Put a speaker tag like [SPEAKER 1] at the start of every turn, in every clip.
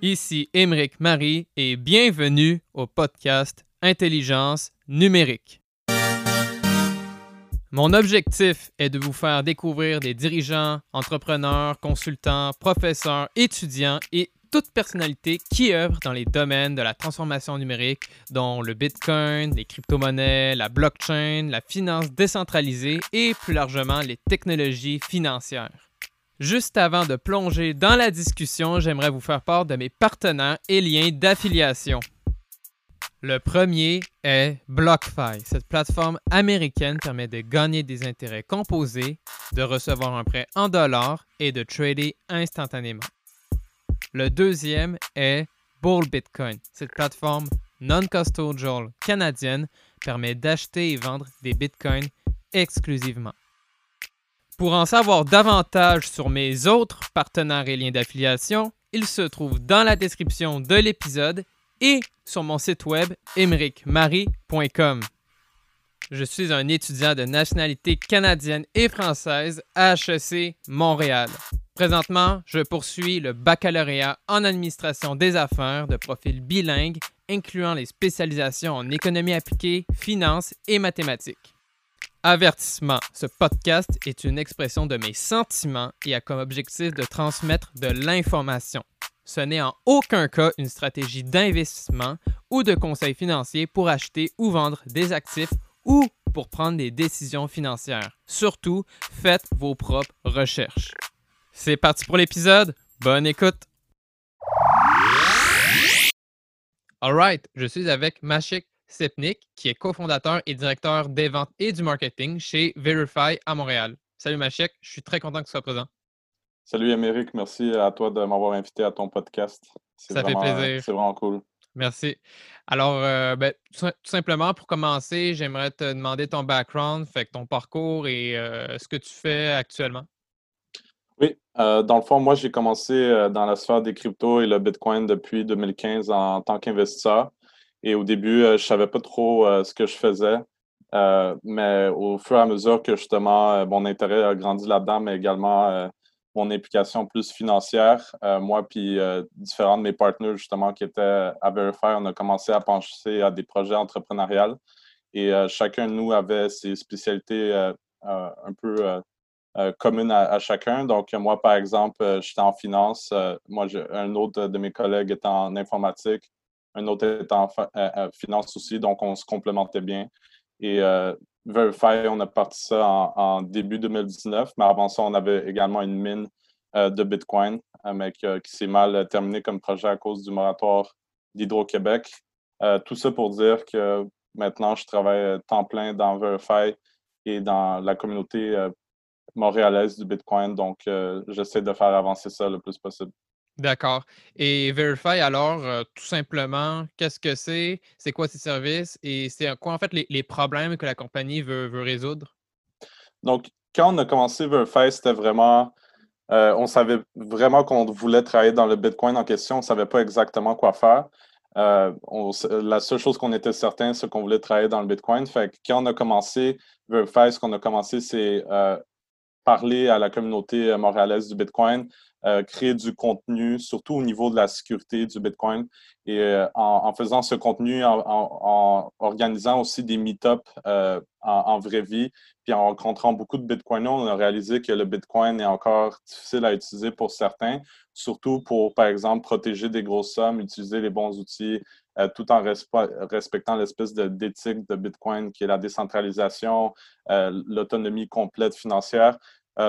[SPEAKER 1] Ici Émeric Marie et bienvenue au podcast Intelligence numérique. Mon objectif est de vous faire découvrir des dirigeants, entrepreneurs, consultants, professeurs, étudiants et toute personnalité qui œuvre dans les domaines de la transformation numérique, dont le Bitcoin, les crypto-monnaies, la blockchain, la finance décentralisée et plus largement les technologies financières. Juste avant de plonger dans la discussion, j'aimerais vous faire part de mes partenaires et liens d'affiliation. Le premier est BlockFi. Cette plateforme américaine permet de gagner des intérêts composés, de recevoir un prêt en dollars et de trader instantanément. Le deuxième est Bull Bitcoin. Cette plateforme non-custodial canadienne permet d'acheter et vendre des bitcoins exclusivement. Pour en savoir davantage sur mes autres partenaires et liens d'affiliation, ils se trouvent dans la description de l'épisode et sur mon site web emericmarie.com. Je suis un étudiant de nationalité canadienne et française à HEC Montréal. Présentement, je poursuis le baccalauréat en administration des affaires de profil bilingue, incluant les spécialisations en économie appliquée, finance et mathématiques. Avertissement, ce podcast est une expression de mes sentiments et a comme objectif de transmettre de l'information. Ce n'est en aucun cas une stratégie d'investissement ou de conseil financier pour acheter ou vendre des actifs ou pour prendre des décisions financières. Surtout, faites vos propres recherches. C'est parti pour l'épisode. Bonne écoute. Alright, je suis avec Mashik Sepnik, qui est cofondateur et directeur des ventes et du marketing chez Verify à Montréal. Salut Machek, je suis très content que tu sois présent.
[SPEAKER 2] Salut Émeric, merci à toi de m'avoir invité à ton podcast.
[SPEAKER 1] Ça fait plaisir.
[SPEAKER 2] C'est vraiment cool.
[SPEAKER 1] Merci. Alors, euh, ben, tout, simplement, pour commencer, j'aimerais te demander ton background, fait ton parcours et euh, ce que tu fais actuellement.
[SPEAKER 2] Oui, euh, dans le fond, moi, j'ai commencé dans la sphère des cryptos et le Bitcoin depuis 2015 en tant qu'investisseur. Et au début, euh, je savais pas trop euh, ce que je faisais. Euh, mais au fur et à mesure que justement mon intérêt a grandi là-dedans, mais également mon implication plus financière, moi puis différents de mes partenaires justement qui étaient à Verify, on a commencé à pencher à des projets entrepreneuriales. Et chacun de nous avait ses spécialités un peu communes à, chacun. Donc, moi, par exemple, j'étais en finance. moi, un autre de mes collègues était en informatique un autre est en euh, euh, finance aussi, donc on se complémentait bien. Et euh, Verify, on a parti ça en, début 2019, mais avant ça, on avait également une mine de Bitcoin, mais qui, s'est mal terminé comme projet à cause du moratoire d'Hydro-Québec. tout ça pour dire que maintenant, je travaille temps plein dans Verify et dans la communauté montréalaise du Bitcoin, donc j'essaie de faire avancer ça le plus possible.
[SPEAKER 1] D'accord. Et Verify, alors, euh, tout simplement, qu'est-ce que c'est? C'est quoi ces services? Et c'est quoi, en fait, les, problèmes que la compagnie veut, résoudre?
[SPEAKER 2] Donc, quand on a commencé Verify, c'était vraiment. Euh, on savait vraiment qu'on voulait travailler dans le Bitcoin en question. On ne savait pas exactement quoi faire. Euh, la seule chose qu'on était certain, c'est qu'on voulait travailler dans le Bitcoin. Fait que quand on a commencé Verify, ce qu'on a commencé, c'est parler à la communauté montréalaise du Bitcoin, euh, créer du contenu, surtout au niveau de la sécurité du Bitcoin. Et euh, en, faisant ce contenu, en, organisant aussi des meet-ups euh, en, vraie vie, puis en rencontrant beaucoup de Bitcoiners, on a réalisé que le Bitcoin est encore difficile à utiliser pour certains, surtout pour, par exemple, protéger des grosses sommes, utiliser les bons outils, tout en respectant l'espèce d'éthique de, Bitcoin qui est la décentralisation, l'autonomie complète financière.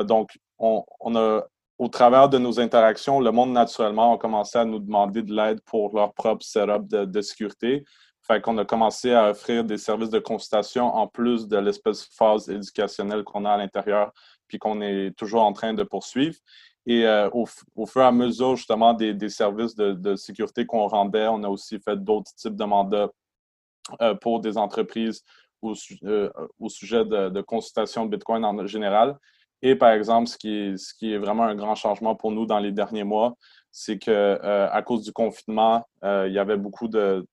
[SPEAKER 2] donc, on, on, a au travers de nos interactions, le monde naturellement a commencé à nous demander de l'aide pour leur propre setup de, sécurité. Fait qu'on a commencé à offrir des services de consultation en plus de l'espèce phase éducationnelle qu'on a à l'intérieur, puis qu'on est toujours en train de poursuivre. Et euh, au, fur et à mesure, justement, des, services de, sécurité qu'on rendait, on a aussi fait d'autres types de mandats euh, pour des entreprises au, euh, au sujet de, de, consultation de Bitcoin en général. Et par exemple, ce qui, est, vraiment un grand changement pour nous dans les derniers mois, c'est que euh, à cause du confinement, euh, il y avait beaucoup de,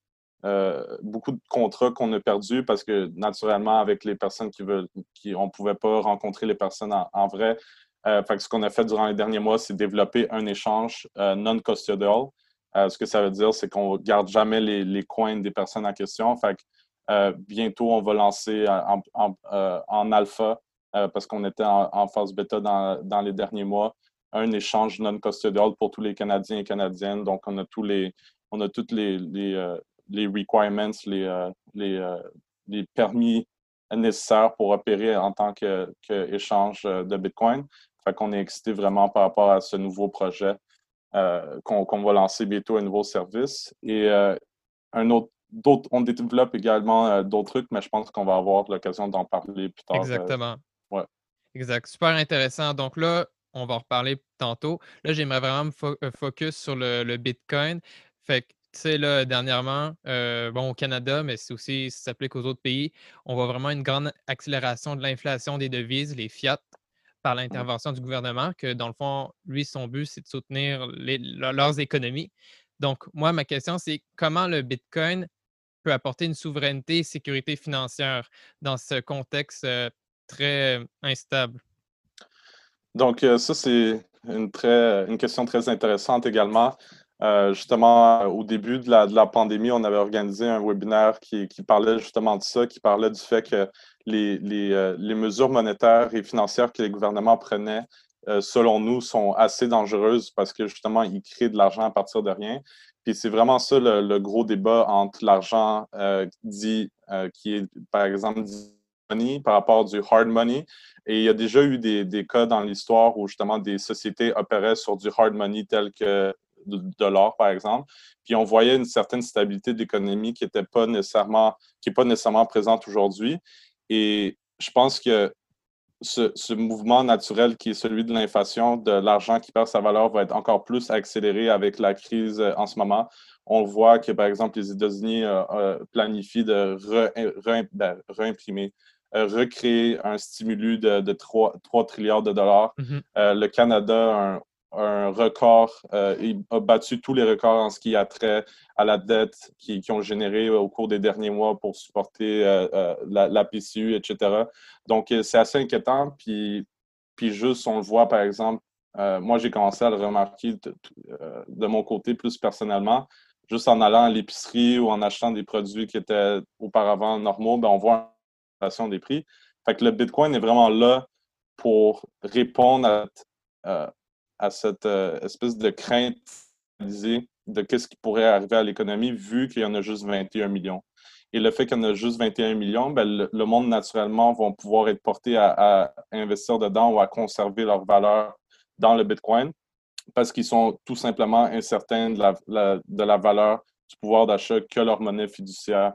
[SPEAKER 2] euh, beaucoup de contrats qu'on a perdus parce que naturellement, avec les personnes qui veulent, qui, on ne pouvait pas rencontrer les personnes en, vrai. ce qu'on a fait durant les derniers mois, c'est développer un échange non custodial ce que ça veut dire, c'est qu'on ne garde jamais les, les, coins des personnes en question. Bientôt, on va lancer en, alpha, parce qu'on était en, phase bêta dans, dans, les derniers mois, un échange non-custodial pour tous les Canadiens et Canadiennes. Donc, on a tous les, on a toutes les, les, les requirements, les, les, les permis nécessaires pour opérer en tant qu'échange que de Bitcoin. Fait qu'on est excité vraiment par rapport à ce nouveau projet euh, qu'on va lancer bientôt un nouveau service. Et euh, un autre, on développe également euh, d'autres trucs, mais je pense qu'on va avoir l'occasion d'en parler plus tard.
[SPEAKER 1] Exactement. Exact. Super intéressant. Donc là, on va en reparler tantôt. Là, j'aimerais vraiment me focus sur le, le Bitcoin. Fait que tu sais, là, dernièrement, euh, bon, au Canada, mais c'est aussi, ça s'applique aux autres pays, on voit vraiment une grande accélération de l'inflation des devises, les fiat, par mmh. l'intervention du gouvernement, que dans le fond, lui, son but, c'est de soutenir leurs économies. Donc, moi, ma question, c'est comment le Bitcoin peut apporter une souveraineté et sécurité financière dans ce contexte euh, très instable?
[SPEAKER 2] Donc, euh, ça, c'est une, une question très intéressante également. Euh, justement, au début de la, pandémie, on avait organisé un webinaire qui, parlait justement de ça, qui parlait du fait que les, euh, mesures monétaires et financières que les gouvernements prenaient, euh, selon nous, sont assez dangereuses parce que justement, ils créent de l'argent à partir de rien. Puis c'est vraiment ça le, gros débat entre l'argent dit, qui est par exemple dit par rapport du hard money. Et il y a déjà eu des, des cas dans l'histoire où justement des sociétés opéraient sur du hard money tel que de, l'or, par exemple. Puis on voyait une certaine stabilité d'économie qui n'est pas nécessairement, qui est pas nécessairement présente aujourd'hui. Et je pense que ce, mouvement naturel qui est celui de l'inflation, de l'argent qui perd sa valeur, va être encore plus accéléré avec la crise euh, en ce moment. On voit que, par exemple, les États-Unis euh, euh, planifient de ben, réimprimer, recréer un stimulus de, 3, 3, trilliards de dollars. Mm-hmm. le Canada a un, un record, euh, il a battu tous les records en ce qui a trait à la dette qui, ont généré au cours des derniers mois pour supporter euh, euh, la, PCU, etc. Donc, c'est assez inquiétant. Puis, puis juste, on le voit, par exemple, moi, j'ai commencé à le remarquer de, mon côté plus personnellement. Juste en allant à l'épicerie ou en achetant des produits qui étaient auparavant normaux, ben, on voit des prix. Que le Bitcoin est vraiment là pour répondre à, à cette euh, espèce de crainte de qu'est-ce qui pourrait arriver à l'économie vu qu'il y en a juste 21 millions. Et le fait qu'il y en a juste 21 millions, ben, le, monde naturellement va pouvoir être porté à, investir dedans ou à conserver leur valeur dans le Bitcoin parce qu'ils sont tout simplement incertains de la, de la valeur du pouvoir d'achat que leur monnaie fiduciaire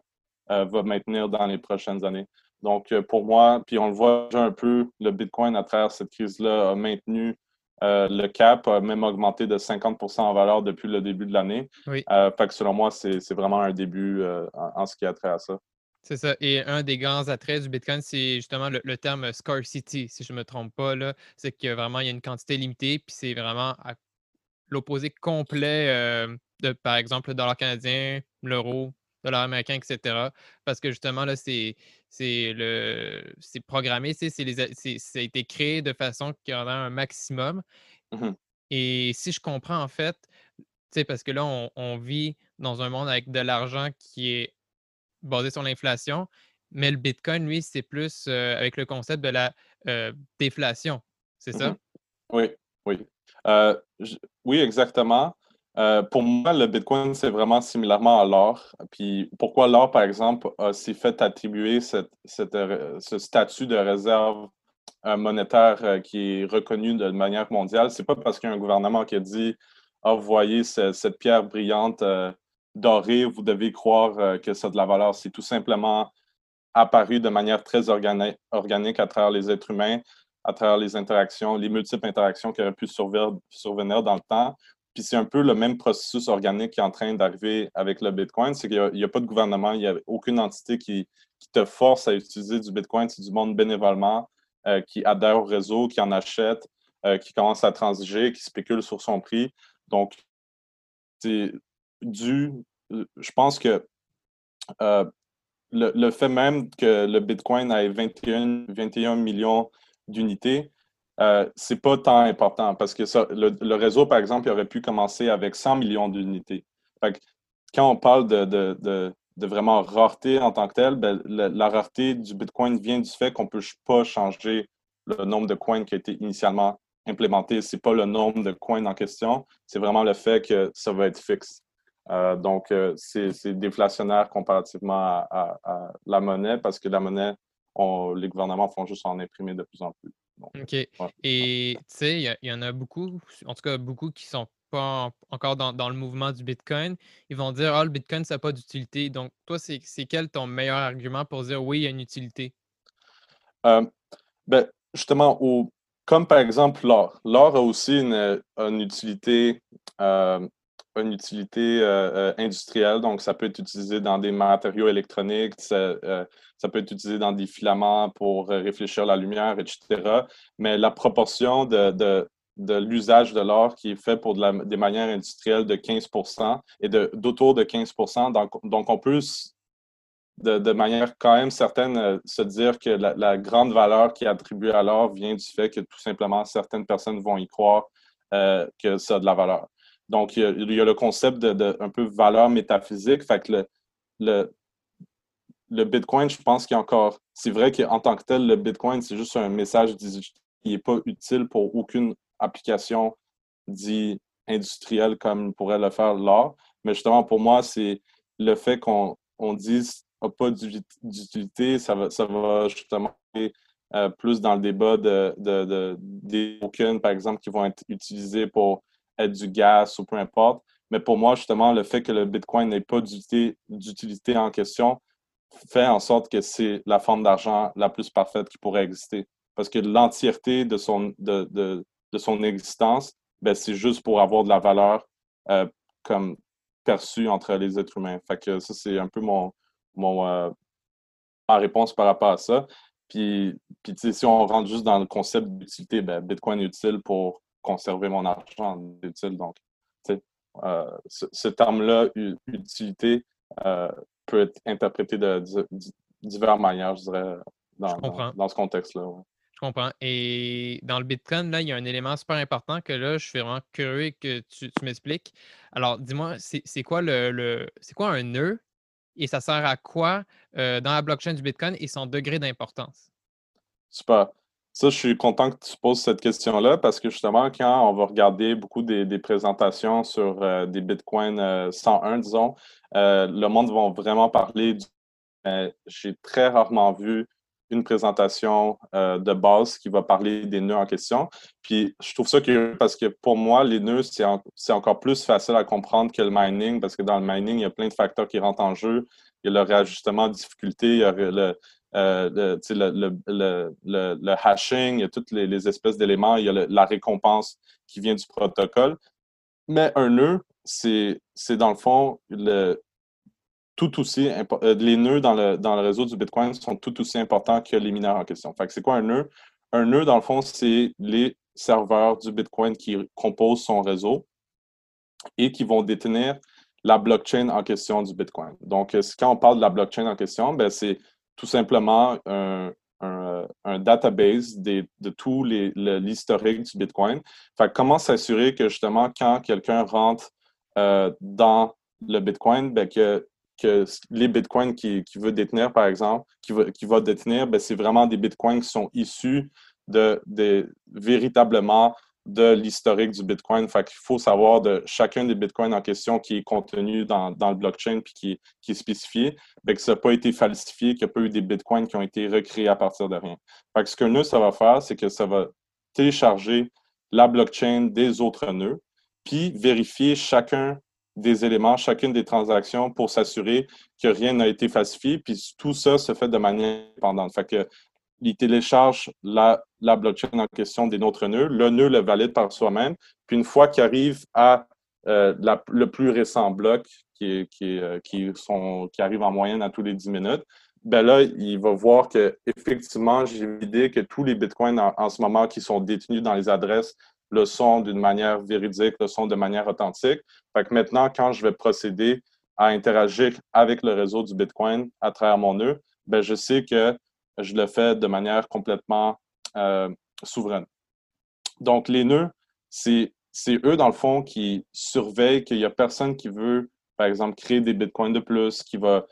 [SPEAKER 2] euh, va maintenir dans les prochaines années. Donc, euh, pour moi, puis on le voit déjà un peu, le Bitcoin, à travers cette crise-là, a maintenu euh, le cap a même augmenté de 50% en valeur depuis le début de l'année.
[SPEAKER 1] Oui.
[SPEAKER 2] Euh, fait que selon moi, c'est vraiment un début euh, en, ce qui a trait à ça.
[SPEAKER 1] C'est ça. Et un des grands attraits du Bitcoin, c'est justement le, terme scarcity, si je ne me trompe pas. C'est que vraiment, il y a une quantité limitée, puis c'est vraiment l'opposé complet de, par exemple, le dollar canadien, l'euro, dollar américain, etc. Parce que justement, là, c'est le c'est programmé, c'est ça a été créé de façon qu'il y en a un maximum.
[SPEAKER 2] Mmh
[SPEAKER 1] Et si je comprends en fait, parce que là, on, vit dans un monde avec de l'argent qui est basé sur l'inflation, mais le Bitcoin, lui, c'est plus avec le concept de la déflation. C'est ça?
[SPEAKER 2] Mmh oui, oui. oui, exactement. Euh, pour moi, le Bitcoin, c'est vraiment similairement à l'or. Puis pourquoi l'or, par exemple, s'est fait attribuer euh, ce statut de réserve euh, monétaire qui est reconnu de manière mondiale, c'est pas parce qu'il y a un gouvernement qui a dit Ah, vous voyez cette pierre brillante dorée, vous devez croire que ça a de la valeur. C'est tout simplement apparu de manière très organique à travers les êtres humains, à travers les interactions, les multiples interactions qui auraient pu survenir dans le temps. Puis c'est un peu le même processus organique qui est en train d'arriver avec le Bitcoin, c'est qu'il n'y a, pas de gouvernement, il n'y a aucune entité qui, te force à utiliser du Bitcoin, c'est du monde bénévolement euh, qui adhère au réseau, qui en achète, euh, qui commence à transiger, qui spécule sur son prix. Donc, c'est dû, je pense que euh, le, fait même que le Bitcoin ait 21, 21 millions d'unités, euh, c'est pas tant important parce que le, réseau, par exemple, aurait pu commencer avec 100 millions d'unités. quand on parle de, vraiment rareté en tant que telle, ben, la, rareté du Bitcoin vient du fait qu'on ne peut pas changer le nombre de coins qui a été initialement implémenté. Ce n'est pas le nombre de coins en question, c'est vraiment le fait que ça va être fixe. Euh, donc, euh, c'est déflationnaire comparativement à, la monnaie parce que la monnaie, les gouvernements font juste en imprimer de plus en plus.
[SPEAKER 1] OK. Et tu sais, il y, en a beaucoup, en tout cas beaucoup qui sont pas encore dans, le mouvement du Bitcoin. Ils vont dire Ah, le Bitcoin, ça n'a pas d'utilité. Donc, toi, c'est quel ton meilleur argument pour dire oui, il y a une utilité?
[SPEAKER 2] Euh, ben, justement, comme par exemple l'or. L'or a aussi une, utilité une utilité euh, euh, industrielle, donc ça peut être utilisé dans des matériaux électroniques, ça, euh, peut être utilisé dans des filaments pour réfléchir la lumière, etc. Mais la proportion de, de, l'usage de l'or qui est fait pour de des manières industrielles de 15 et d'autour de, 15 donc, donc on peut de, de, manière quand même certaine se dire que la, grande valeur qui est attribuée à l'or vient du fait que tout simplement certaines personnes vont y croire que ça a de la valeur. Donc, il y a, le concept de, un peu valeur métaphysique. Fait que le, Bitcoin, je pense qu'il y a encore. C'est vrai qu'en tant que tel, le Bitcoin, c'est juste un message qui n'est pas utile pour aucune application dit industrielle comme pourrait le faire l'or. Mais justement, pour moi, c'est le fait qu'on on dise n'a pas d'utilité, ça va, ça va justement euh, plus dans le débat de, de, des tokens, par exemple, qui vont être utilisés pour du gaz ou peu importe. Mais pour moi, justement, le fait que le Bitcoin n'ait pas d'utilité en question fait en sorte que c'est la forme d'argent la plus parfaite qui pourrait exister. Parce que l'entièreté de son, de, de, son existence, ben, c'est juste pour avoir de la valeur euh, comme perçue entre les êtres humains. Fait que ça, c'est un peu mon, mon euh, ma réponse par rapport à ça. Puis, puis si on rentre juste dans le concept d'utilité, ben, Bitcoin est utile pour conserver mon argent utile. Donc, euh, ce, terme-là, utilité, euh, peut être interprété de, diverses manières, je dirais, dans, ce contexte-là.
[SPEAKER 1] Je comprends. Et dans le Bitcoin, là, il y a un élément super important que là, je suis vraiment curieux que tu, m'expliques. Alors, dis-moi, c'est quoi le, c'est quoi un nœud et ça sert à quoi euh, dans la blockchain du Bitcoin et son degré d'importance?
[SPEAKER 2] Super. Ça, je suis content que tu poses cette question-là parce que justement, quand on va regarder beaucoup des, présentations sur euh, des bitcoins 101, euh, disons, euh, le monde va vraiment parler du. J'ai très rarement vu une présentation de base qui va parler des nœuds en question. Puis je trouve ça curieux parce que pour moi, les nœuds, c'est encore plus facile à comprendre que le mining parce que dans le mining, il y a plein de facteurs qui rentrent en jeu. Il y a le réajustement de difficulté, il y a le, euh, le, hashing, il y a toutes les, espèces d'éléments, il y a la récompense qui vient du protocole. Mais un nœud, c'est dans le fond le, tout aussi euh, les nœuds dans le, dans le réseau du Bitcoin sont tout aussi importants que les mineurs en question. Fait c'est quoi un nœud? Un nœud, dans le fond, c'est les serveurs du Bitcoin qui composent son réseau et qui vont détenir la blockchain en question du Bitcoin. Donc, euh, quand on parle de la blockchain en question, ben, c'est tout simplement un, database de tout l'historique du Bitcoin. Comment s'assurer que justement, quand quelqu'un rentre euh, dans le Bitcoin, ben, que, que les Bitcoins qu'il qui veut détenir, par exemple, qui va, va détenir, ben, c'est vraiment des Bitcoins qui sont issus de, de véritablement de l'historique du Bitcoin. Fait qu'il faut savoir de chacun des Bitcoins en question qui est contenu dans, le blockchain puis qui, qui est spécifié, que ça n'a pas été falsifié, qu'il n'y a pas eu des Bitcoins qui ont été recréés à partir de rien. Que ce qu'un nœud, ça va faire, c'est que ça va télécharger la blockchain des autres nœuds, puis vérifier chacun des éléments, chacune des transactions pour s'assurer que rien n'a été falsifié. Puis tout ça se fait de manière indépendante. Que il télécharge la, blockchain en question des nôtres nœuds. Le nœud le valide par soi-même. Puis une fois qu'il arrive à euh, le plus récent bloc, qui, qui, euh, qui, sont, qui arrive en moyenne à tous les 10 minutes, ben là, il va voir que effectivement, j'ai l'idée que tous les bitcoins en, ce moment qui sont détenus dans les adresses le sont d'une manière véridique, le sont de manière authentique. Fait que maintenant, quand je vais procéder à interagir avec le réseau du bitcoin à travers mon nœud, ben je sais que je le fais de manière complètement euh, souveraine. Donc, les nœuds, c'est eux, dans le fond, qui surveillent qu'il n'y a personne qui veut, par exemple, créer des bitcoins de plus, qui va,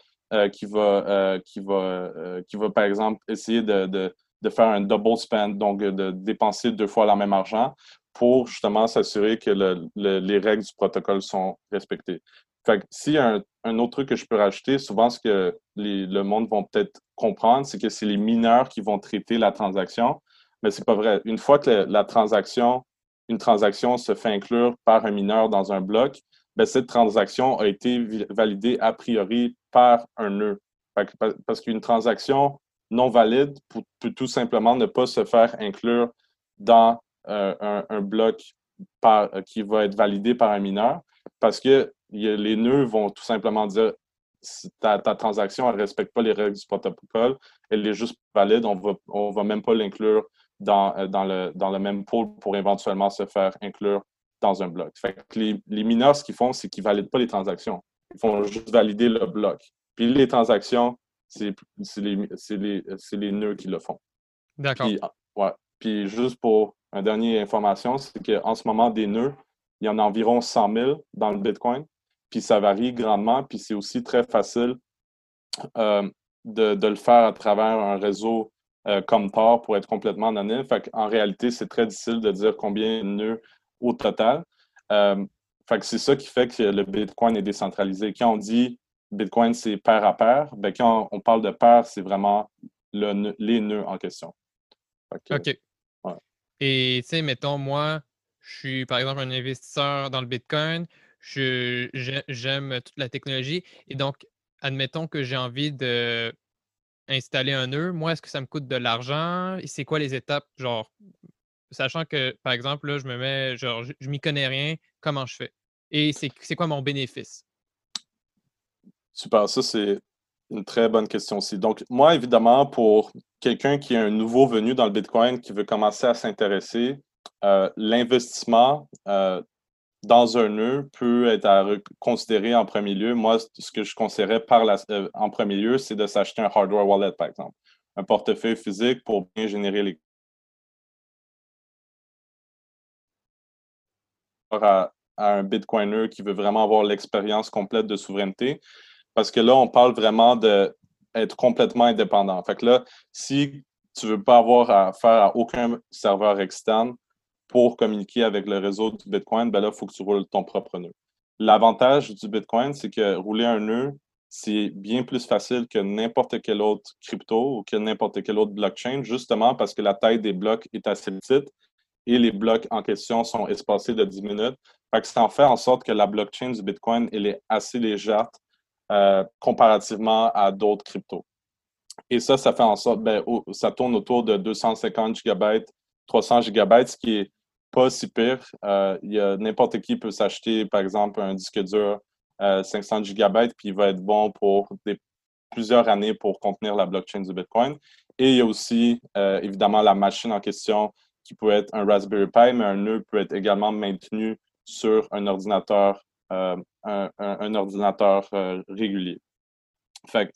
[SPEAKER 2] qui va, qui va, qui va, par exemple, essayer de, faire un double spend, donc de dépenser deux fois le même argent pour justement s'assurer que les règles du protocole sont respectées. Fait s'il y a un, autre truc que je peux rajouter, souvent ce que le monde vont peut-être comprendre, c'est que c'est les mineurs qui vont traiter la transaction, mais c'est pas vrai. Une fois que la, transaction, une transaction se fait inclure par un mineur dans un bloc, ben, cette transaction a été validée a priori par un nœud. parce qu'une transaction non valide peut tout simplement ne pas se faire inclure dans euh, un, bloc qui va être validé par un mineur parce que les nœuds vont tout simplement dire ta, ta transaction ne respecte pas les règles du protocole, elle est juste valide, on va, ne on va même pas l'inclure dans, euh, dans, le, dans le même pool pour éventuellement se faire inclure dans un bloc. Fait les, les mineurs, ce qu'ils font, c'est qu'ils ne valident pas les transactions. Ils font juste valider le bloc. Puis les transactions, c'est les, les, les, nœuds qui le font.
[SPEAKER 1] D'accord.
[SPEAKER 2] Ouais. Puis juste pour une dernière information, c'est qu'en ce moment, des nœuds, il y en a environ 100 000 dans le Bitcoin, puis ça varie grandement, puis c'est aussi très facile euh, de, le faire à travers un réseau euh, comme Tor pour être complètement anonyme. Fait en réalité, c'est très difficile de dire combien de nœuds au total. Euh, fait c'est ça qui fait que le Bitcoin est décentralisé. Quand on dit Bitcoin, c'est pair à pair, ben quand on parle de pair, c'est vraiment les nœuds en question.
[SPEAKER 1] OK. Et tu sais, mettons, moi, je suis par exemple un investisseur dans le Bitcoin, j'aime toute la technologie. Et donc, admettons que j'ai envie de installer un nœud. Moi, est-ce que ça me coûte de l'argent? C'est quoi les étapes? Genre, sachant que, par exemple, là, je me mets, genre, je, je m'y connais rien, comment je fais? Et c'est, c'est quoi mon bénéfice?
[SPEAKER 2] Super, ça c'est une très bonne question aussi. Donc, moi, évidemment, pour quelqu'un qui est un nouveau venu dans le Bitcoin, qui veut commencer à s'intéresser, euh, l'investissement euh, dans un nœud peut être à considérer en premier lieu. Moi, ce que je conseillerais par euh, en premier lieu, c'est de s'acheter un hardware wallet, par exemple. Un portefeuille physique pour bien générer les à, à un Bitcoiner qui veut vraiment avoir l'expérience complète de souveraineté. Parce que là, on parle vraiment d'être complètement indépendant. Fait que là, si tu ne veux pas avoir affaire à aucun serveur externe pour communiquer avec le réseau du Bitcoin, ben là, il faut que tu roules ton propre nœud. L'avantage du Bitcoin, c'est que rouler un nœud, c'est bien plus facile que n'importe quel autre crypto ou que n'importe quel autre blockchain, justement parce que la taille des blocs est assez petite et les blocs en question sont espacés de 10 minutes. Fait que ça en fait en sorte que la blockchain du Bitcoin, elle est assez légère euh, comparativement à d'autres cryptos. Et ça, ça fait en sorte, ben, ça tourne autour de 250 GB, 300 GB, ce qui est pas si pire. Euh, n'importe qui peut s'acheter, par exemple, un disque dur 500 GB, puis il va être bon pour plusieurs années pour contenir la blockchain du Bitcoin. Et il y a aussi, euh, évidemment, la machine en question qui peut être un Raspberry Pi, mais un nœud peut être également maintenu sur un ordinateur euh, un, ordinateur euh, régulier. Fait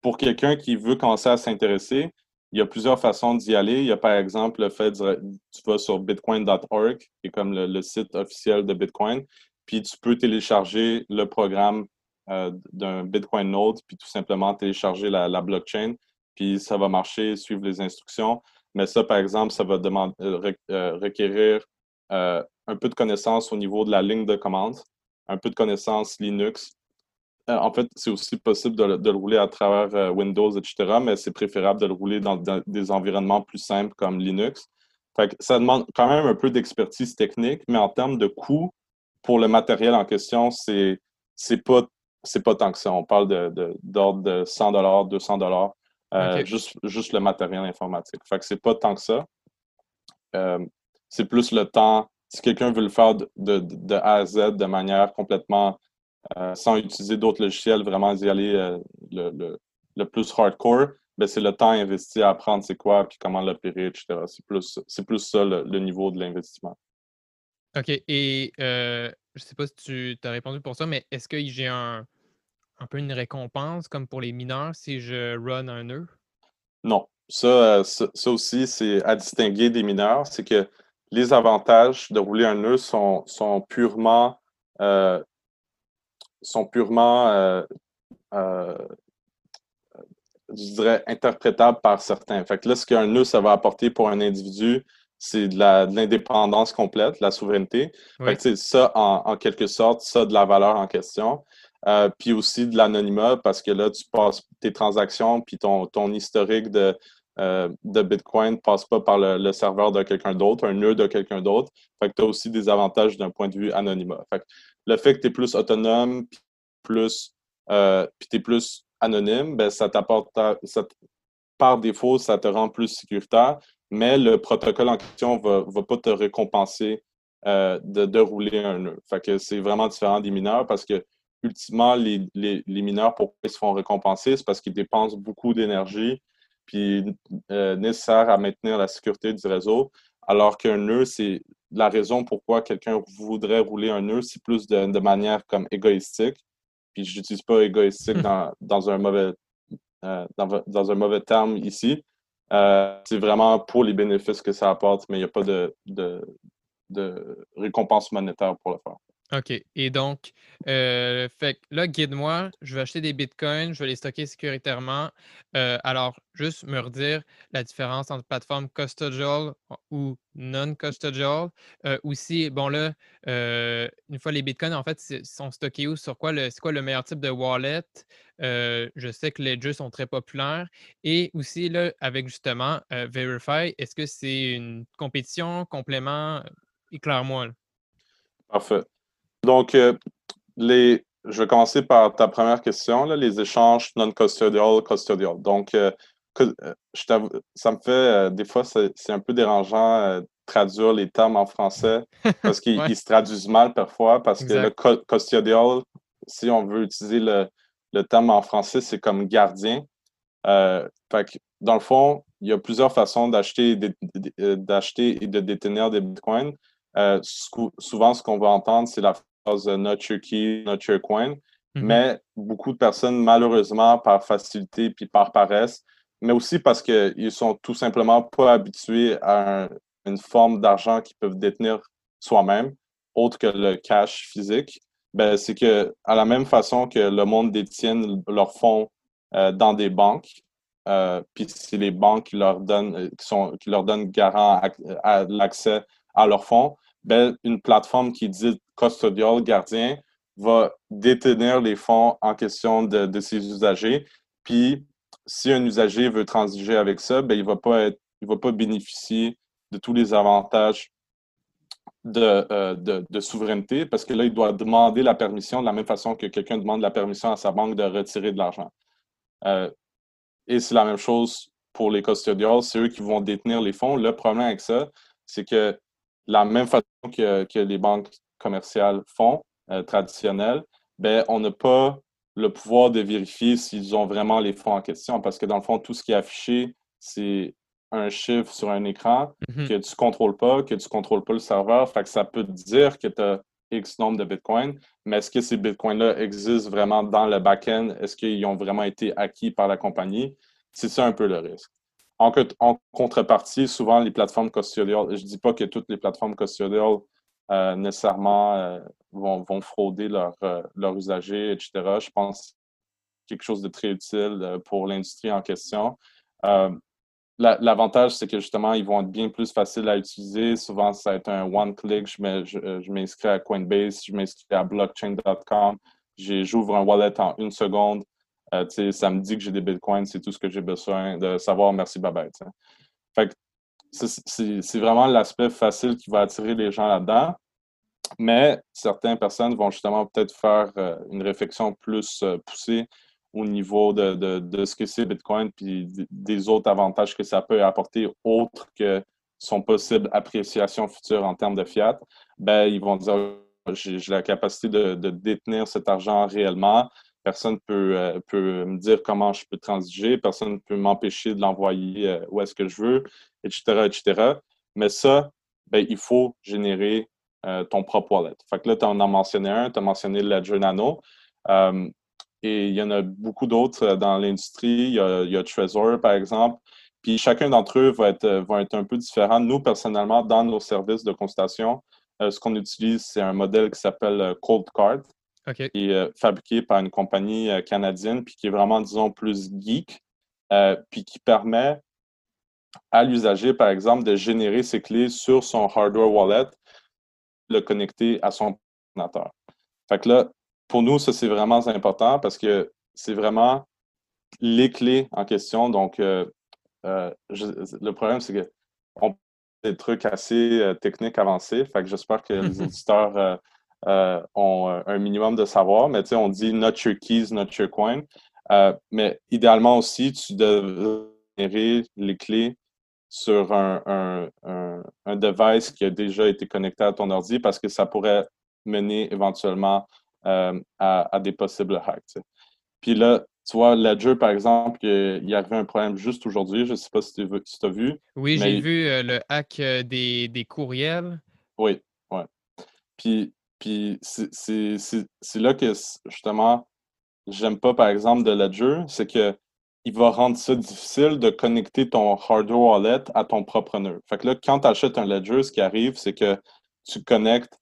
[SPEAKER 2] pour quelqu'un qui veut commencer à s'intéresser, il y a plusieurs façons d'y aller. Il y a par exemple le fait de tu vas sur bitcoin.org, qui est comme le, site officiel de Bitcoin, puis tu peux télécharger le programme euh, d'un Bitcoin Node, puis tout simplement télécharger la, blockchain, puis ça va marcher, suivre les instructions. Mais ça, par exemple, ça va demander, requérir un peu de connaissances au niveau de la ligne de commande un peu de connaissances Linux. Euh, en fait, c'est aussi possible de, le rouler à travers euh, Windows, etc., mais c'est préférable de le rouler dans, des environnements plus simples comme Linux. ça demande quand même un peu d'expertise technique, mais en termes de coût pour le matériel en question, c'est pas c'est pas tant que ça. On parle d'ordre de, de 100 dollars, 200 dollars, euh, juste, juste le matériel informatique. Fait que c'est pas tant que ça. c'est plus le temps si quelqu'un veut le faire de, A à Z de manière complètement euh, sans utiliser d'autres logiciels, vraiment d'y aller euh, le, plus hardcore, ben c'est le temps investi à apprendre c'est quoi, puis comment l'opérer, etc. C'est plus, plus ça le, niveau de l'investissement.
[SPEAKER 1] OK. Et euh, je ne sais pas si tu as répondu pour ça, mais est-ce que j'ai un, un peu une récompense comme pour les mineurs si je run un nœud?
[SPEAKER 2] Non. Ça, ça, ça aussi, c'est à distinguer des mineurs. C'est que les avantages de rouler un nœud sont, purement, euh, sont purement, je dirais, interprétables par certains. Fait que là, ce qu'un nœud, ça va apporter pour un individu, c'est de l'indépendance complète, la souveraineté. Fait que, ça, en, quelque sorte, ça de la valeur en question. Euh, puis aussi de l'anonymat, parce que là, tu passes tes transactions, puis ton, ton historique de, euh, de Bitcoin ne passe pas par le, serveur de quelqu'un d'autre, un nœud de quelqu'un d'autre. Fait que tu as aussi des avantages d'un point de vue anonymat. Fait que le fait que tu es plus autonome, plus, euh, puis tu es plus anonyme, ben, ça t'apporte, par défaut, ça te rend plus sécuritaire, mais le protocole en question ne va, pas te récompenser euh, de, de, rouler un nœud. Fait que c'est vraiment différent des mineurs parce que, ultimement, les, mineurs, pourquoi ils se font récompenser? C'est parce qu'ils dépensent beaucoup d'énergie puis euh, nécessaire à maintenir la sécurité du réseau. Alors qu'un nœud, c'est la raison pourquoi quelqu'un voudrait rouler un nœud, c'est plus de, de, manière comme égoïstique. Puis je n'utilise pas égoïstique dans, dans un mauvais euh, dans, un mauvais terme ici. Euh, c'est vraiment pour les bénéfices que ça apporte, mais il n'y a pas de, de, récompense monétaire pour le faire.
[SPEAKER 1] OK. Et donc, euh, fait là, guide-moi, je vais acheter des bitcoins, je vais les stocker sécuritairement. alors, juste me redire la différence entre plateforme custodial ou non-custodial. aussi, bon là, une fois les bitcoins, en fait, sont stockés où? Sur quoi? C'est quoi le meilleur type de wallet? je sais que les jeux sont très populaires. Et aussi, là, avec justement Verify, est-ce que c'est une compétition, complément? Éclaire-moi.
[SPEAKER 2] Parfait. Donc, les, je vais commencer par ta première question, les échanges non-custodial, custodial. Donc, ça me fait, des fois, c'est un peu dérangeant traduire les termes en français parce qu'ils se traduisent mal parfois parce que le custodial, si on veut utiliser le, le terme en français, c'est comme gardien. Euh, dans le fond, il y a plusieurs façons d'acheter et de détenir des bitcoins. Euh, souvent, ce qu'on va entendre, c'est la phrase not your key, not your coin. Mm-hmm. Mais beaucoup de personnes, malheureusement, par facilité puis par paresse, mais aussi parce qu'ils sont tout simplement pas habitués à une forme d'argent qu'ils peuvent détenir soi-même, autre que le cash physique, ben, c'est que à la même façon que le monde détient leurs fonds euh, dans des banques, euh, puis c'est les banques qui leur donnent, euh, qui sont, qui leur donnent garant à, l'accès à leurs fonds, ben, une plateforme qui dit custodial, gardien, va détenir les fonds en question de, de ses usagers. Puis, si un usager veut transiger avec ça, ben, il ne va, pas va pas bénéficier de tous les avantages euh, de, de, souveraineté parce que là, il doit demander la permission de la même façon que quelqu'un demande la permission à sa banque de retirer de l'argent. Euh, et c'est la même chose pour les custodials, c'est eux qui vont détenir les fonds. Le problème avec ça, c'est que la même façon que, que les banques commerciales font, euh, traditionnelles, ben, on n'a pas le pouvoir de vérifier s'ils ont vraiment les fonds en question parce que dans le fond, tout ce qui est affiché, c'est un chiffre sur un écran mm-hmm. que tu ne contrôles pas, que tu ne contrôles pas le serveur. Fait que ça peut te dire que tu as X nombre de Bitcoin, mais est-ce que ces Bitcoins-là existent vraiment dans le back-end? Est-ce qu'ils ont vraiment été acquis par la compagnie? C'est ça un peu le risque. En, en contrepartie, souvent les plateformes custodial, je ne dis pas que toutes les plateformes custodial euh, nécessairement euh, vont, frauder leurs leur usagers, etc. Je pense quelque chose de très utile euh, pour l'industrie en question. L'avantage, c'est que justement, ils vont être bien plus faciles à utiliser. Souvent, ça va être un one-click. Je m'inscris à Coinbase, je m'inscris à blockchain.com. J'ouvre un wallet en une seconde. Euh, ça me dit que j'ai des bitcoins, c'est tout ce que j'ai besoin de savoir. Merci, bye bye. C'est vraiment l'aspect facile qui va attirer les gens là-dedans. Mais certaines personnes vont justement peut-être faire euh, une réflexion plus euh, poussée au niveau de, ce que c'est Bitcoin, puis des autres avantages que ça peut apporter autres que son possible appréciation future en termes de fiat, ben, ils vont dire j'ai la capacité de, détenir cet argent réellement. Personne peut, euh, peut me dire comment je peux transiger, personne ne peut m'empêcher de l'envoyer euh, où est-ce que je veux, etc., etc. Mais ça, ben, il faut générer euh, ton propre wallet. Fait là, tu en as mentionné un, tu as mentionné Ledger Nano. Et il y en a beaucoup d'autres dans l'industrie. Il, y a Trezor, par exemple. Puis chacun d'entre eux va être, un peu différent. Nous, personnellement, dans nos services de constatation, euh, ce qu'on utilise, c'est un modèle qui s'appelle Cold Card. Qui est fabriqué par une compagnie canadienne, puis qui est vraiment, disons, plus geek, puis qui permet à l'usager, par exemple, de générer ses clés sur son hardware wallet, le connecter à son ordinateur. Fait que là, pour nous, ça, c'est vraiment important parce que c'est vraiment les clés en question. Donc, euh, euh, le problème, c'est que on des trucs assez euh, techniques avancés. Fait que j'espère que les auditeurs ont un minimum de savoir. Mais tu sais, on dit not your keys, not your coin. mais idéalement aussi, tu devrais générer les clés sur un, device qui a déjà été connecté à ton ordi parce que ça pourrait mener éventuellement euh, à, des possibles hacks. Puis là, tu vois, Ledger, par exemple, il y avait un problème juste aujourd'hui. Je ne sais pas si tu as vu.
[SPEAKER 1] Oui, j'ai vu euh, le hack euh, des, courriels.
[SPEAKER 2] Oui, oui. Puis, puis c'est là que, justement, j'aime pas, par exemple, de Ledger, c'est que il va rendre ça difficile de connecter ton hardware wallet à ton propre nœud. Fait que là, quand tu achètes un Ledger, ce qui arrive, c'est que tu connectes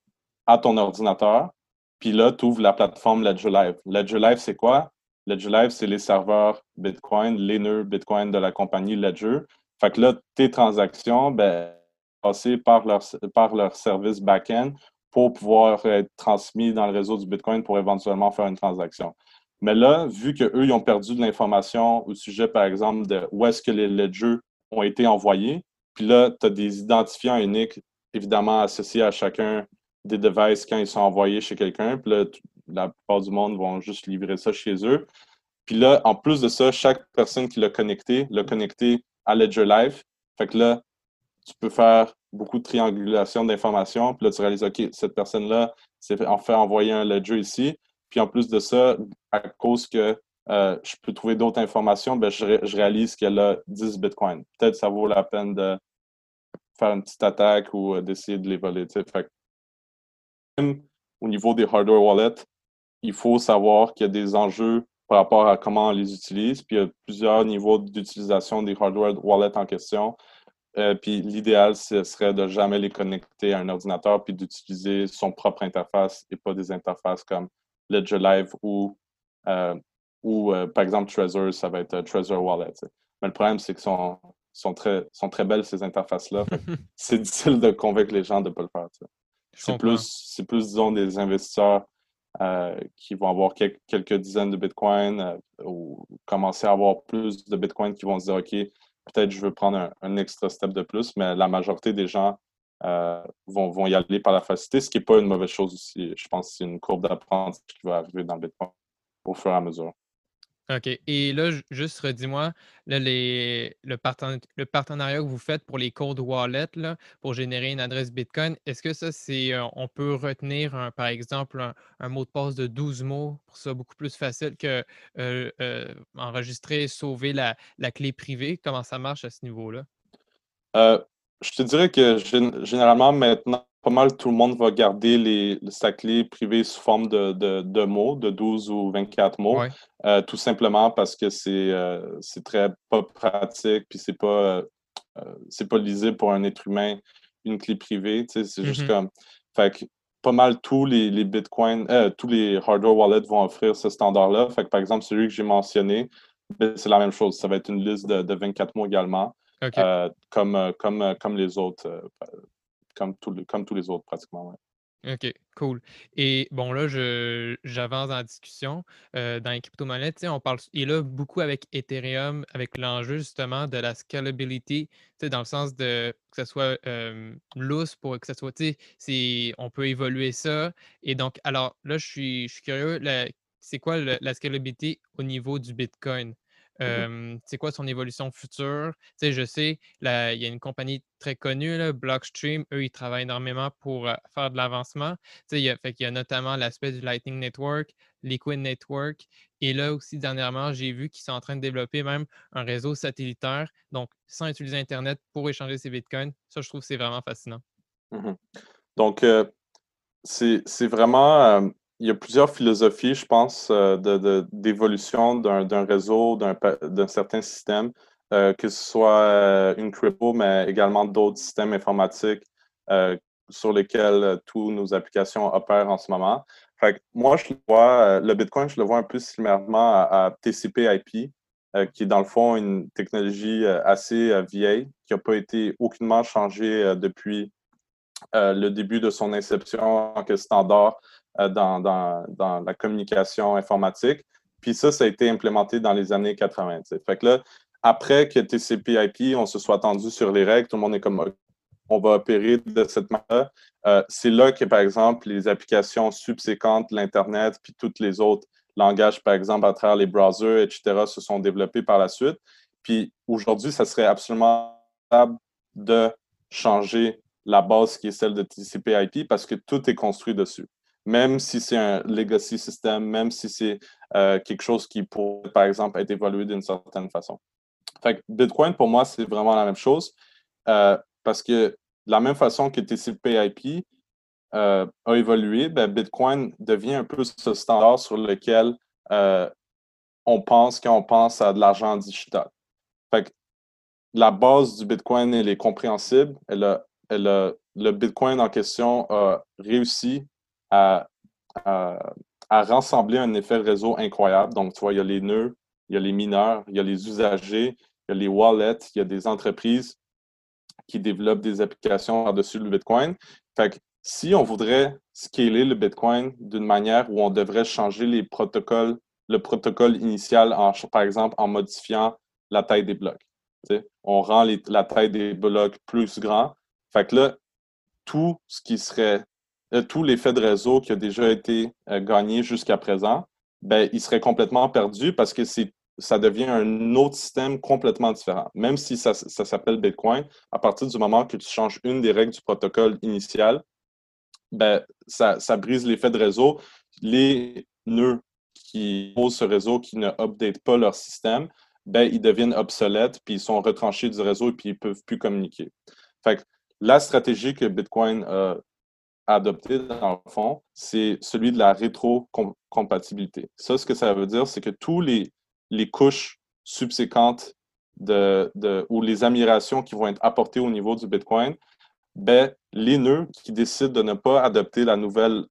[SPEAKER 2] à ton ordinateur, puis là, tu ouvres la plateforme Ledger Live. Ledger Live, c'est quoi? Ledger Live, c'est les serveurs Bitcoin, les nœuds Bitcoin de la compagnie Ledger. Fait que là, tes transactions, ben, passer par leur, par leur service back-end pour pouvoir être transmis dans le réseau du Bitcoin pour éventuellement faire une transaction. Mais là, vu qu'eux, ils ont perdu de l'information au sujet, par exemple, de où est-ce que les ledgers ont été envoyés, puis là, tu as des identifiants uniques, évidemment, associés à chacun des devices quand ils sont envoyés chez quelqu'un. Puis là, la plupart du monde vont juste livrer ça chez eux. Puis là, en plus de ça, chaque personne qui l'a connecté, l'a connecté à Ledger Live. Fait que là, tu peux faire beaucoup de triangulation d'informations. Puis là, tu réalises, OK, cette personne-là s'est en fait envoyer un Ledger ici. Puis en plus de ça, à cause que euh, je peux trouver d'autres informations, ben, je, réalise qu'elle a 10 bitcoins. Peut-être ça vaut la peine de faire une petite attaque ou euh, d'essayer de les voler. Fait au niveau des hardware wallets, il faut savoir qu'il y a des enjeux par rapport à comment on les utilise. Puis il y a plusieurs niveaux d'utilisation des hardware wallets en question. Euh, puis l'idéal, ce serait de jamais les connecter à un ordinateur puis d'utiliser son propre interface et pas des interfaces comme Ledger Live ou, euh, ou euh, par exemple, Trezor, ça va être Trezor Wallet. Mais le problème, c'est que sont, sont, très, sont très belles ces interfaces-là. c'est difficile de convaincre les gens de ne pas le faire. C'est plus, plus, disons, des investisseurs qui vont avoir quelques, dizaines de Bitcoin ou commencer à avoir plus de Bitcoin qui vont se dire, OK, peut-être je veux prendre un, extra step de plus, mais la majorité des gens euh, vont, y aller par la facilité, ce qui n'est pas une mauvaise chose aussi. Je pense que c'est une courbe d'apprentissage qui va arriver dans Bitcoin au fur et à mesure.
[SPEAKER 1] OK. Et là, juste redis-moi, le, partenariat que vous faites pour les codes wallet pour générer une adresse Bitcoin, est-ce que ça, c'est euh, on peut retenir, par exemple, un, mot de passe de 12 mots pour ça beaucoup plus facile que euh, enregistrer, sauver la, la, clé privée? Comment ça marche à ce niveau-là?
[SPEAKER 2] Je te dirais que généralement, maintenant, pas mal tout le monde va garder les, sa clé privée sous forme de, mots, de 12 ou 24 mots, euh, tout simplement parce que euh, c'est très pas pratique, puis c'est pas, euh, c'est pas lisible pour un être humain, une clé privée. C'est juste mm-hmm. comme. Fait que pas mal tous les, les bitcoins, tous les hardware wallets vont offrir ce standard-là. Fait que par exemple, celui que j'ai mentionné, ben, c'est la même chose. Ça va être une liste de, de 24 mots également. Euh, comme, comme, comme les autres, comme, tous les autres pratiquement.
[SPEAKER 1] OK, cool. Et bon, là, j'avance dans la discussion. dans les crypto-monnaies, on parle, et là, beaucoup avec Ethereum, avec l'enjeu justement de la scalability, dans le sens de que ce soit loose pour que ce soit, on peut évoluer ça. Et donc, alors là, je suis, je suis curieux, c'est quoi la scalability au niveau du Bitcoin? Mmh c'est quoi son évolution future? je sais, il y a une compagnie très connue, là, Blockstream, eux, ils travaillent énormément pour faire de l'avancement. Il y, y a notamment l'aspect du Lightning Network, Liquid Network. Et là aussi, dernièrement, j'ai vu qu'ils sont en train de développer même un réseau satellitaire, donc sans utiliser Internet pour échanger ses bitcoins. Ça, je trouve c'est vraiment fascinant.
[SPEAKER 2] Mmh donc, c'est vraiment il y a plusieurs philosophies, je pense, euh, d'évolution d'un réseau, d'un certain système, euh, que ce soit euh, une crypto, mais également d'autres systèmes informatiques sur lesquels toutes nos applications opèrent en ce moment. Moi, je vois, le Bitcoin, je le vois un peu similairement à, TCP/IP, qui est dans le fond une technologie assez vieille, qui n'a pas été aucunement changée depuis le début de son inception en tant que standard dans, dans, la communication informatique. Puis ça, ça a été implémenté dans les années 80. Fait que là, après que TCP/IP, on se soit attendu sur les règles, tout le monde est comme on va opérer de cette manière. Euh, c'est là que, par exemple, les applications subséquentes, l'Internet, puis tous les autres langages, par exemple, à travers les browsers, etc., se sont développés par la suite. Puis aujourd'hui, ça serait absolument de changer la base qui est celle de TCP/IP parce que tout est construit dessus. Même si c'est un legacy system, même si c'est euh, quelque chose qui pourrait, par exemple, être évolué d'une certaine façon. Fait Bitcoin, pour moi, c'est vraiment la même chose. Euh, parce que de la même façon que TCP/IP euh, a évolué, ben, Bitcoin devient un peu ce standard sur lequel on pense quand on pense à de l'argent digital. Fait la base du Bitcoin, elle est compréhensible. Elle le Bitcoin en question a réussi à, rassembler un effet réseau incroyable. Donc, tu vois, il y a les nœuds, il y a les mineurs, il y a les usagers, il y a les wallets, il y a des entreprises qui développent des applications par-dessus le Bitcoin. Fait que si on voudrait scaler le Bitcoin d'une manière où on devrait changer les protocoles, le protocole initial, par exemple, en modifiant la taille des blocs. On rend la taille des blocs plus grand. Fait que là, tout ce qui serait, euh, tout l'effet de réseau qui a déjà été euh, gagné jusqu'à présent, ben, il serait complètement perdu parce que c'est ça devient un autre système complètement différent. Même si ça, s'appelle Bitcoin, à partir du moment que tu changes une des règles du protocole initial, ben, ça, brise l'effet de réseau. Les nœuds qui posent ce réseau, qui ne update pas leur système, ben, ils deviennent obsolètes, puis ils sont retranchés du réseau et puis ils ne peuvent plus communiquer. Fait la stratégie que Bitcoin a adoptée, dans le fond, c'est celui de la rétrocompatibilité. Ça, ce que ça veut dire, c'est que tous les, couches subséquentes ou les améliorations qui vont être apportées au niveau du Bitcoin, ben, les nœuds qui décident de ne pas adopter la nouvelle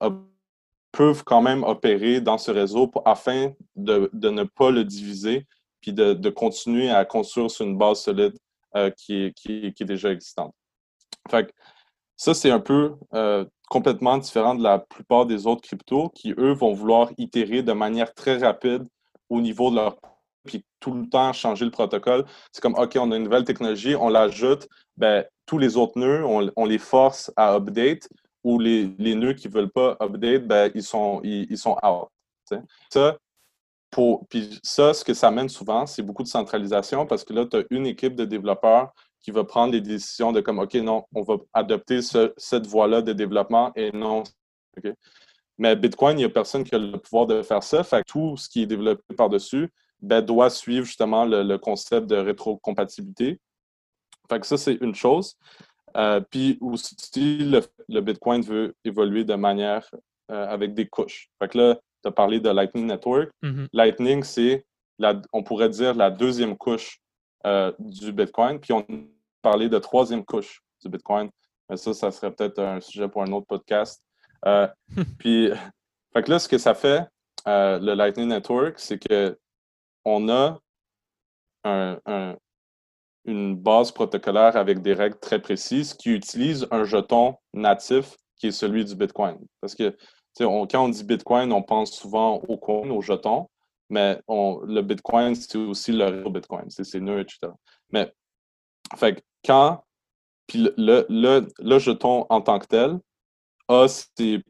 [SPEAKER 2] peuvent quand même opérer dans ce réseau afin de, ne pas le diviser puis de, continuer à construire sur une base solide euh, qui, est, déjà existante. Fait ça, c'est un peu euh, complètement différent de la plupart des autres cryptos qui, eux, vont vouloir itérer de manière très rapide au niveau de leur puis tout le temps changer le protocole. C'est comme, OK, on a une nouvelle technologie, on l'ajoute, ben, tous les autres nœuds, on, les force à update, ou les, nœuds qui ne veulent pas update, ben, ils, sont, ils, sont out. Ça, pour, puis ça, ce que ça amène souvent, c'est beaucoup de centralisation parce que là, tu as une équipe de développeurs qui va prendre des décisions de comme, OK, non, on va adopter cette voie-là de développement et non. Mais Bitcoin, il n'y a personne qui a le pouvoir de faire ça. Fait tout ce qui est développé par-dessus, ben, doit suivre justement le, concept de rétrocompatibilité. Fait que ça, c'est une chose. Euh, puis aussi, le, Bitcoin veut évoluer de manière euh, avec des couches. Fait que là, tu as parlé de Lightning Network.
[SPEAKER 1] Mm-hmm.
[SPEAKER 2] Lightning, c'est, on pourrait dire, la deuxième couche euh, du Bitcoin. Puis on parlé de troisième couche du Bitcoin. Mais ça, ça serait peut-être un sujet pour un autre podcast. puis, fait que là, ce que ça fait, le Lightning Network, c'est que on a une base protocolaire avec des règles très précises qui utilise un jeton natif qui est celui du Bitcoin. Parce que quand on dit Bitcoin, on pense souvent au coin, au jeton, mais le Bitcoin, c'est aussi le réseau Bitcoin, c'est ses nœuds, etc. Mais fait, quand puis le, le, jeton en tant que tel a ces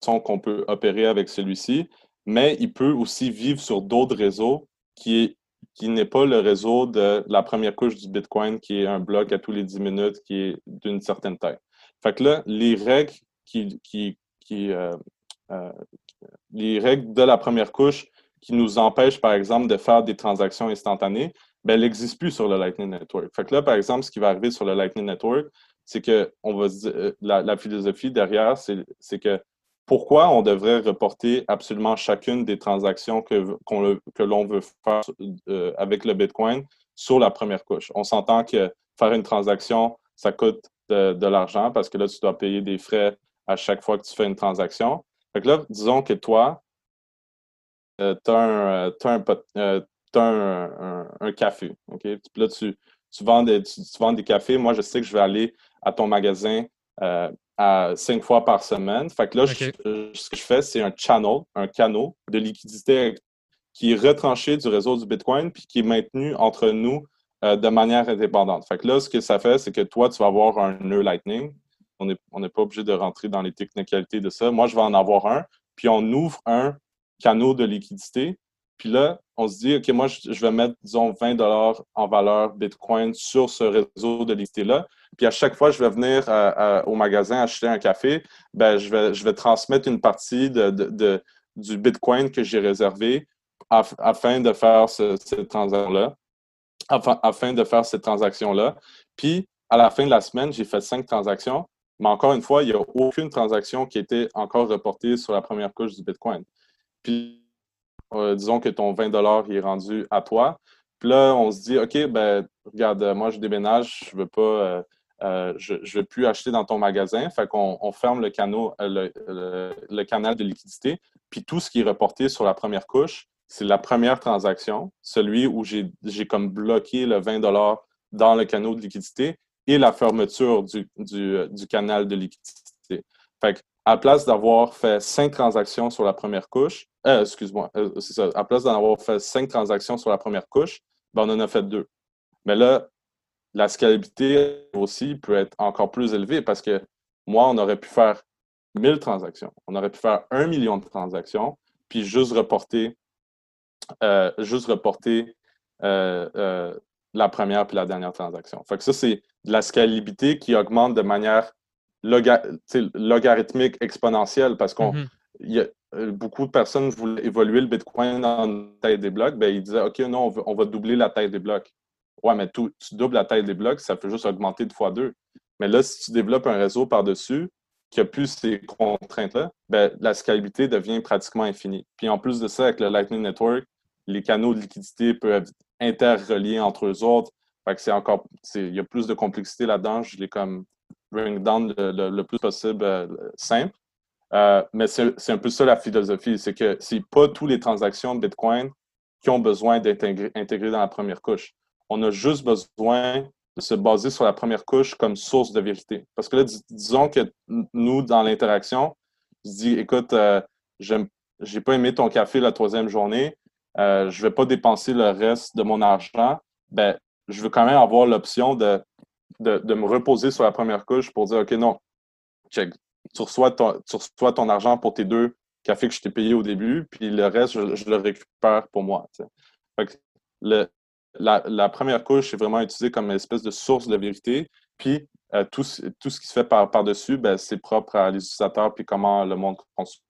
[SPEAKER 2] qu'on peut opérer avec celui-ci, mais il peut aussi vivre sur d'autres réseaux qui qui n'est pas le réseau de la première couche du Bitcoin, qui est un bloc à tous les 10 minutes, qui est d'une certaine taille. Fait que là, les règles qui, qui, qui euh, euh, les règles de la première couche qui nous empêchent, par exemple, de faire des transactions instantanées, ben, elles n'existent plus sur le Lightning Network. Fait que là, par exemple, ce qui va arriver sur le Lightning Network, c'est que on va euh, la, philosophie derrière, c'est que pourquoi on devrait reporter absolument chacune des transactions que, que l'on veut faire euh, avec le Bitcoin sur la première couche? On s'entend que faire une transaction, ça coûte de, l'argent parce que là, tu dois payer des frais à chaque fois que tu fais une transaction. Fait que là, disons que toi, tu as, un, café. OK? Puis là, tu, vends des, tu, vends des cafés. Moi, je sais que je vais aller à ton magasin euh, à cinq fois par semaine. Fait que là, ce que je fais, c'est un channel, un canal de liquidité qui est retranché du réseau du Bitcoin puis qui est maintenu entre nous euh, de manière indépendante. Fait que là, ce que ça fait, c'est que toi, tu vas avoir un nœud Lightning. On n'est on pas obligé de rentrer dans les technicalités de ça. Moi, je vais en avoir un. Puis on ouvre un canal de liquidité. Puis là, on se dit, OK, moi, je, vais mettre, disons, 20 en valeur Bitcoin sur ce réseau de liquidité-là. Puis à chaque fois je vais venir au magasin acheter un café, ben, je, vais, je vais transmettre une partie de, du Bitcoin que j'ai réservé afin de faire ce, cette transaction-là. Afin, de faire cette transaction-là. Puis, à la fin de la semaine, j'ai fait cinq transactions. Mais encore une fois, il n'y a aucune transaction qui a été encore reportée sur la première couche du Bitcoin. Puis, euh, disons que ton 20 est rendu à toi. Puis là, on se dit, OK, ben, regarde, moi, je déménage, je veux pas, euh, euh, je ne veux plus acheter dans ton magasin. Fait qu'on on ferme le, canal, le, canal de liquidité. Puis tout ce qui est reporté sur la première couche, c'est la première transaction, celui où j'ai comme bloqué le 20 dans le canal de liquidité et la fermeture du, du, canal de liquidité. Fait à place d'avoir fait cinq transactions sur la première couche, euh, excuse-moi, euh, c'est ça, à place d'en avoir fait cinq transactions sur la première couche, ben on en a fait deux. Mais là, la scalabilité aussi peut être encore plus élevée parce que moi, on aurait pu faire 1000 transactions, on aurait pu faire un million de transactions, puis juste reporter euh, juste reporter la première puis la dernière transaction. Fait que ça, c'est de la scalabilité qui augmente de manière logarithmique exponentielle parce qu'on mm-hmm. beaucoup de personnes voulaient évoluer le Bitcoin en taille des blocs, ben, ils disaient OK, non, on, va doubler la taille des blocs. Ouais, mais tu doubles la taille des blocs, ça fait juste augmenter deux fois deux. Mais là, si tu développes un réseau par-dessus qui a plus ces contraintes-là, ben, la scalabilité devient pratiquement infinie. Puis en plus de ça, avec le Lightning Network, les canaux de liquidité peuvent être interreliés entre eux autres. Fait que c'est encore, il y a plus de complexité là-dedans. Je l'ai comme bring down le, plus possible euh, simple. Euh, mais c'est un peu ça la philosophie, c'est que c'est pas toutes les transactions Bitcoin qui ont besoin d'être intégrées dans la première couche. On a juste besoin de se baser sur la première couche comme source de vérité. Parce que là, disons que nous, dans l'interaction, je dis, écoute, euh, j'ai pas aimé ton café la troisième journée, euh, je ne vais pas dépenser le reste de mon argent, ben, je veux quand même avoir l'option de, de, me reposer sur la première couche pour dire OK, non, check, tu reçois ton, tu reçois ton argent pour tes deux cafés que je t'ai payé au début, puis le reste, je, le récupère pour moi. le, la, la, première couche est vraiment utilisée comme une espèce de source de vérité, puis euh, tout, tout, ce qui se fait par-dessus, ben, c'est propre à l'utilisateur, puis comment le monde conçoit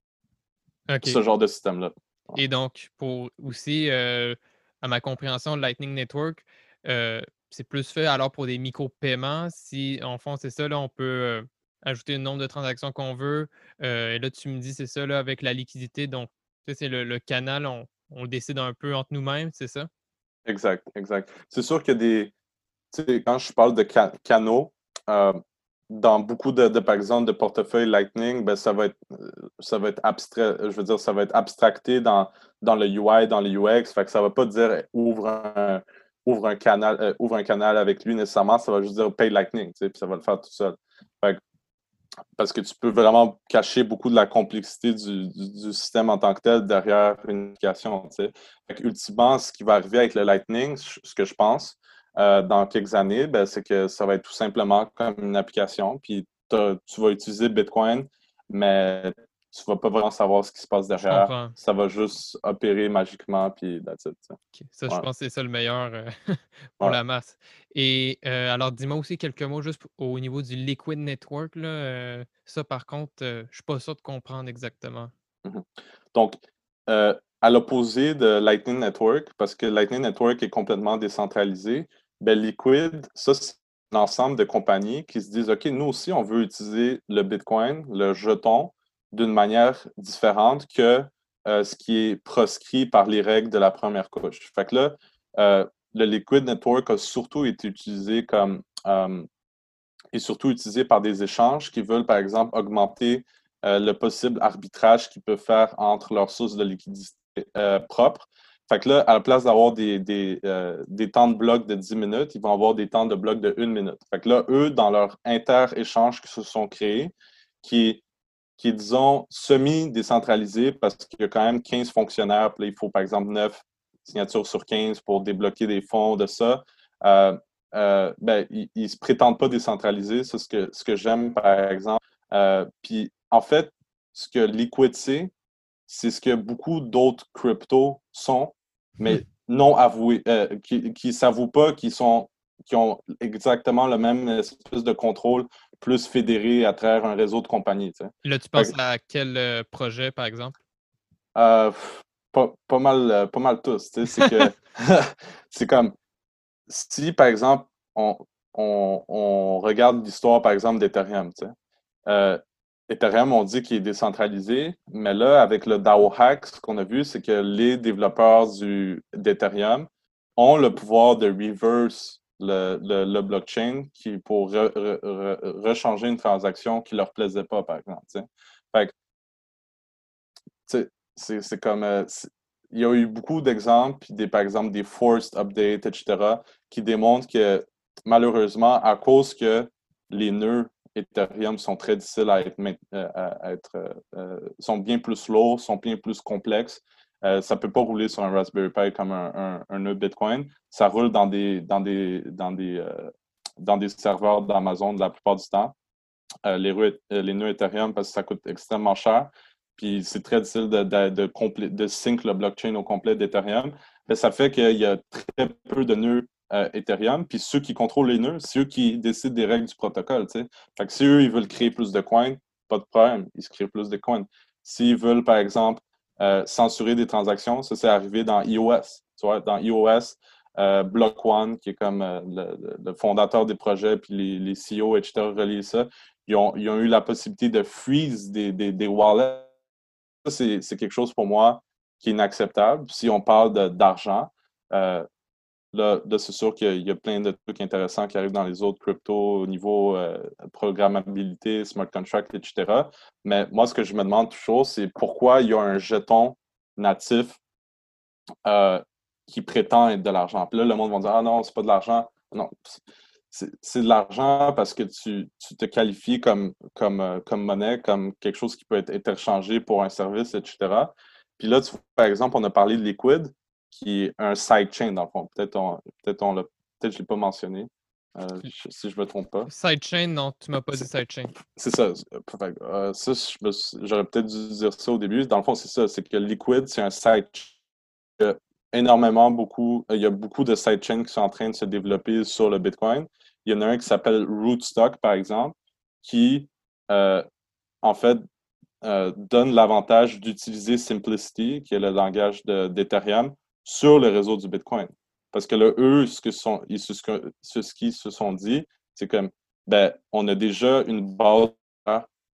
[SPEAKER 2] ce genre de système-là.
[SPEAKER 1] Et donc, pour aussi, euh, à ma compréhension, Lightning Network, euh, c'est plus fait alors pour des micro-paiements. Si, en fond, c'est ça, là, on peut euh, ajouter le nombre de transactions qu'on veut. et là, tu me dis, c'est ça, là, avec la liquidité. Donc, c'est le, canal, on, le décide un peu entre nous-mêmes, c'est ça?
[SPEAKER 2] Exact, exact. C'est sûr a des. Quand je parle de canaux, dans beaucoup de, par exemple, de portefeuilles Lightning, ben, ça va être ça va être abstrait, je veux dire, ça va être abstracté dans, dans le UI, dans le UX. Fait que ça ne va pas dire ouvre un, ouvre un canal, euh, ouvre un canal avec lui nécessairement, ça va juste dire pay Lightning, puis ça va le faire tout seul. parce que tu peux vraiment cacher beaucoup de la complexité du, système en tant que tel derrière une application. Fait ultimement, ce qui va arriver avec le Lightning, ce que je pense, euh, dans quelques années, ben, c'est que ça va être tout simplement comme une application. Puis tu vas utiliser Bitcoin, mais tu ne vas pas vraiment savoir ce qui se passe derrière. Ça va juste opérer magiquement, puis that's
[SPEAKER 1] Ça, je pense que c'est ça le meilleur euh, pour la masse. Et euh, alors, dis-moi aussi quelques mots juste au niveau du Liquid Network. Là, ça, par contre, je ne suis pas sûr de comprendre exactement.
[SPEAKER 2] Mm-hmm. Donc, à l'opposé de Lightning Network, parce que Lightning Network est complètement décentralisé, ben Liquid, ça, c'est l'ensemble de compagnies qui se disent OK, nous aussi, on veut utiliser le Bitcoin, le jeton, d'une manière différente que euh, ce qui est proscrit par les règles de la première couche. Fait que là, euh, le Liquid Network a surtout été utilisé comme euh, surtout utilisé par des échanges qui veulent, par exemple, augmenter le possible arbitrage qu'ils peuvent faire entre leurs sources de liquidité propres. Fait que là, à la place d'avoir des, des, temps de bloc de 10 minutes, ils vont avoir des temps de bloc de 1 minute. Fait que là, eux, dans leur inter-échange qui se sont créés, qui qui est, disons, semi-décentralisé parce qu'il y a quand même 15 fonctionnaires. Puis il faut, par exemple, 9 signatures sur 15 pour débloquer des fonds de ça. Euh, euh, ben, ils ne se prétendent pas décentralisés. C'est ce que, ce que j'aime, par exemple. Euh, puis, en fait, ce que Liquid c'est, c'est ce que beaucoup d'autres cryptos sont, mais non avoués, qui ne s'avouent pas, qui, sont, qui ont exactement le même espèce de contrôle plus fédéré à travers un réseau de compagnies.
[SPEAKER 1] Là, tu penses à quel euh, projet, par exemple?
[SPEAKER 2] Euh, pas, mal, euh, pas mal tous. C'est que c'est comme si, par exemple, on, regarde l'histoire, par exemple, d'Ethereum. Ethereum, on dit qu'il est décentralisé, mais là, avec le DAO hack, ce qu'on a vu, c'est que les développeurs d'Ethereum ont le pouvoir de reverse le, blockchain qui, pour rechanger une transaction qui ne leur plaisait pas, par exemple. c'est comme. Euh, il y a eu beaucoup d'exemples, des, par exemple des forced updates, etc., qui démontrent que malheureusement, à cause que les nœuds Ethereum sont très difficiles à être, euh, à être euh, sont bien plus lourds, sont bien plus complexes, euh, ça ne peut pas rouler sur un Raspberry Pi comme un, nœud Bitcoin. Ça roule dans des, dans des, dans des, euh, dans des serveurs d'Amazon la plupart du temps. Euh, les, les, nœuds Ethereum, parce que ça coûte extrêmement cher. Puis c'est très difficile de, de, de, sync le blockchain au complet d'Ethereum. Ça fait qu'il y a très peu de nœuds Ethereum. Puis ceux qui contrôlent les nœuds, c'est eux qui décident des règles du protocole. Fait que si eux, ils veulent créer plus de coins, pas de problème, ils se créent plus de coins. S'ils veulent, par exemple, euh, censurer des transactions. Ça, c'est arrivé dans iOS. Dans iOS, euh, Block One, qui est comme euh, le, fondateur des projets, puis les, les CEO, etc., ça. Ils ont, eu la possibilité de freeze des, wallets. C'est quelque chose pour moi qui est inacceptable. Si on parle d'argent, Là, c'est sûr qu'il y a plein de trucs intéressants qui arrivent dans les autres cryptos au niveau euh, programmabilité, smart contract, etc. Mais moi, ce que je me demande toujours, c'est pourquoi il y a un jeton natif euh, qui prétend être de l'argent. Puis là, le monde va dire Ah non, c'est pas de l'argent. Non, c'est de l'argent parce que tu, te qualifies comme, comme, euh, comme monnaie, comme quelque chose qui peut être interchangé pour un service, etc. Puis là, par exemple, on a parlé de liquide qui est un sidechain, dans le fond. Peut-être on, peut on peut je ne l'ai pas mentionné, euh, si je ne me trompe pas.
[SPEAKER 1] Sidechain, non, tu ne m'as pas dit sidechain.
[SPEAKER 2] C'est ça. Euh, ça j'aurais peut-être dû dire ça au début. Dans le fond, c'est ça. C'est que Liquid, c'est un sidechain. Il y a énormément, beaucoup, il y a beaucoup de sidechains qui sont en train de se développer sur le Bitcoin. Il y en a un qui s'appelle Rootstock, par exemple, qui, euh, en fait, donne l'avantage d'utiliser Simplicity, qui est le langage d'Ethereum, sur le réseau du Bitcoin. Parce que là, eux, ce qu'ils se sont dit, c'est que ben, on a déjà une base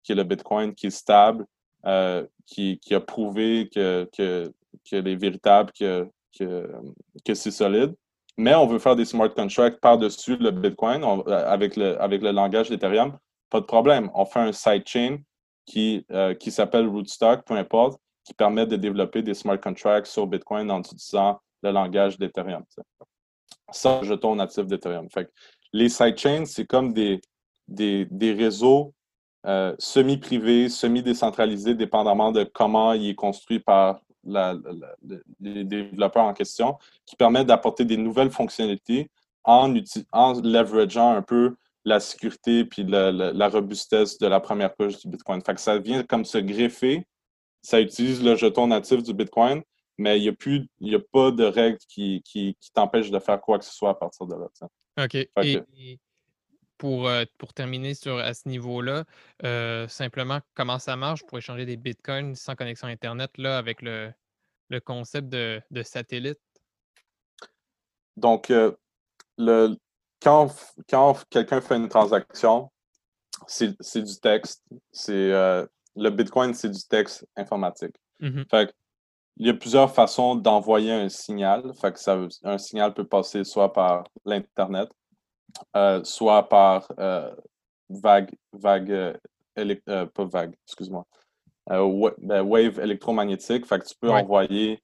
[SPEAKER 2] qui est le Bitcoin, qui est stable, euh, qui, a prouvé que, que, qu'elle est véritable, que, que, c'est solide. Mais on veut faire des smart contracts par-dessus le Bitcoin avec, le, avec le langage d'Ethereum. Pas de problème. On fait un sidechain qui, euh, qui s'appelle Rootstock, peu importe, qui permettent de développer des smart contracts sur Bitcoin en utilisant le langage d'Ethereum. Sans jeton natif d'Ethereum. Les sidechains, c'est comme des, des, réseaux euh, semi-privés, semi-décentralisés, dépendamment de comment il est construit par les développeurs en question, qui permettent d'apporter des nouvelles fonctionnalités en, leverageant un peu la sécurité puis la, robustesse de la première couche du Bitcoin. Ça vient comme se greffer ça utilise le jeton natif du Bitcoin, mais il n'y a, plus, a pas de règles qui, qui, t'empêchent de faire quoi que ce soit à partir de là.
[SPEAKER 1] OK. Et, pour, euh, pour terminer sur, à ce niveau-là, euh, simplement, comment ça marche pour échanger des bitcoins sans connexion Internet là, avec le, concept de, satellite?
[SPEAKER 2] Donc, euh, le, quand, quand quelqu'un fait une transaction, c'est du texte. C'est le Bitcoin, c'est du texte informatique. Mm-hmm. il y a plusieurs façons d'envoyer un signal. Fait que ça, un signal peut passer soit par l'Internet, euh, soit par euh, vague, vague pas vague, excuse-moi, ben, wave électromagnétique. Fait que tu peux envoyer,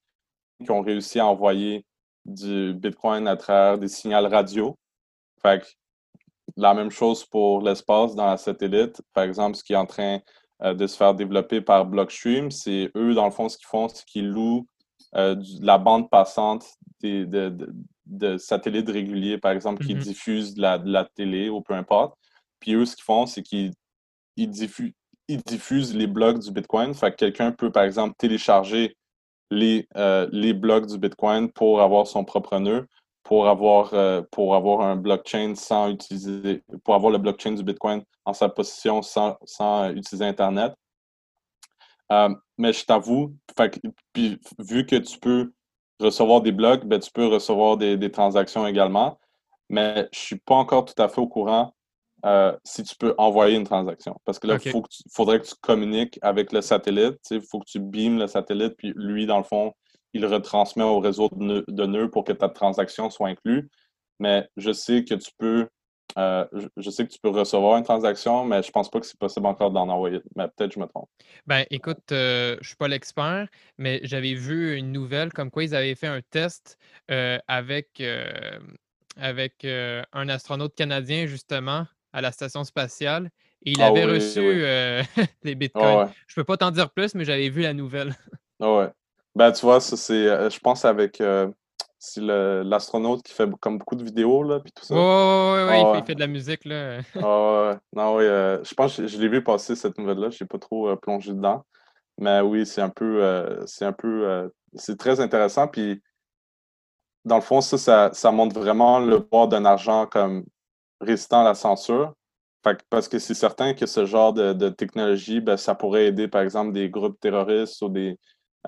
[SPEAKER 2] qui ont réussi à envoyer du Bitcoin à travers des signaux radio. Fait que la même chose pour l'espace dans la satellite. Par exemple, ce qui est en train euh, de se faire développer par Blockstream, c'est eux, dans le fond, ce qu'ils font, c'est qu'ils louent euh, la bande passante des, de, satellites réguliers, par exemple, qui mm-hmm. diffusent de la, télé ou peu importe. Puis eux, ce qu'ils font, c'est qu'ils diffusent, ils diffusent les blocs du Bitcoin. Fait que quelqu'un peut, par exemple, télécharger les, euh, les blocs du Bitcoin pour avoir son propre nœud pour avoir, euh, pour avoir un blockchain sans utiliser, pour avoir le blockchain du Bitcoin en sa possession sans, sans utiliser Internet. Euh, mais je t'avoue, puis vu que tu peux recevoir des blocs, ben, tu peux recevoir des, des, transactions également. Mais je ne suis pas encore tout à fait au courant euh, si tu peux envoyer une transaction. Parce que là, il faudrait que tu communiques avec le satellite. Il faut que tu beames le satellite, puis lui, dans le fond, il retransmet au réseau de nœuds, pour que ta transaction soit inclue. Mais je sais que tu peux euh, je, sais que tu peux recevoir une transaction, mais je pense pas que c'est possible encore d'en envoyer. Mais peut-être je me trompe.
[SPEAKER 1] Ben, écoute, je euh, je suis pas l'expert, mais j'avais vu une nouvelle comme quoi ils avaient fait un test euh, avec, avec un astronaute canadien, justement, à la station spatiale. Et il ah avait reçu les bitcoins. Je peux pas t'en dire plus, mais j'avais vu la nouvelle.
[SPEAKER 2] Ah ouais. Ben, tu vois, ça, c'est, euh, je pense, avec euh, l'astronaute qui fait comme beaucoup de vidéos, là, puis tout ça.
[SPEAKER 1] Oui, ouais, ouais, il, fait, de la musique, là.
[SPEAKER 2] Ah, non, oui, euh, je pense que je, l'ai vu passer, cette nouvelle-là. Je n'ai pas trop plongé dedans. Mais oui, c'est un peu, c'est un peu, c'est très intéressant. Puis, dans le fond, ça, ça, montre vraiment le poids d'un argent comme résistant à la censure. parce que c'est certain que ce genre de, de technologie, ben, ça pourrait aider, par exemple, des groupes terroristes ou des,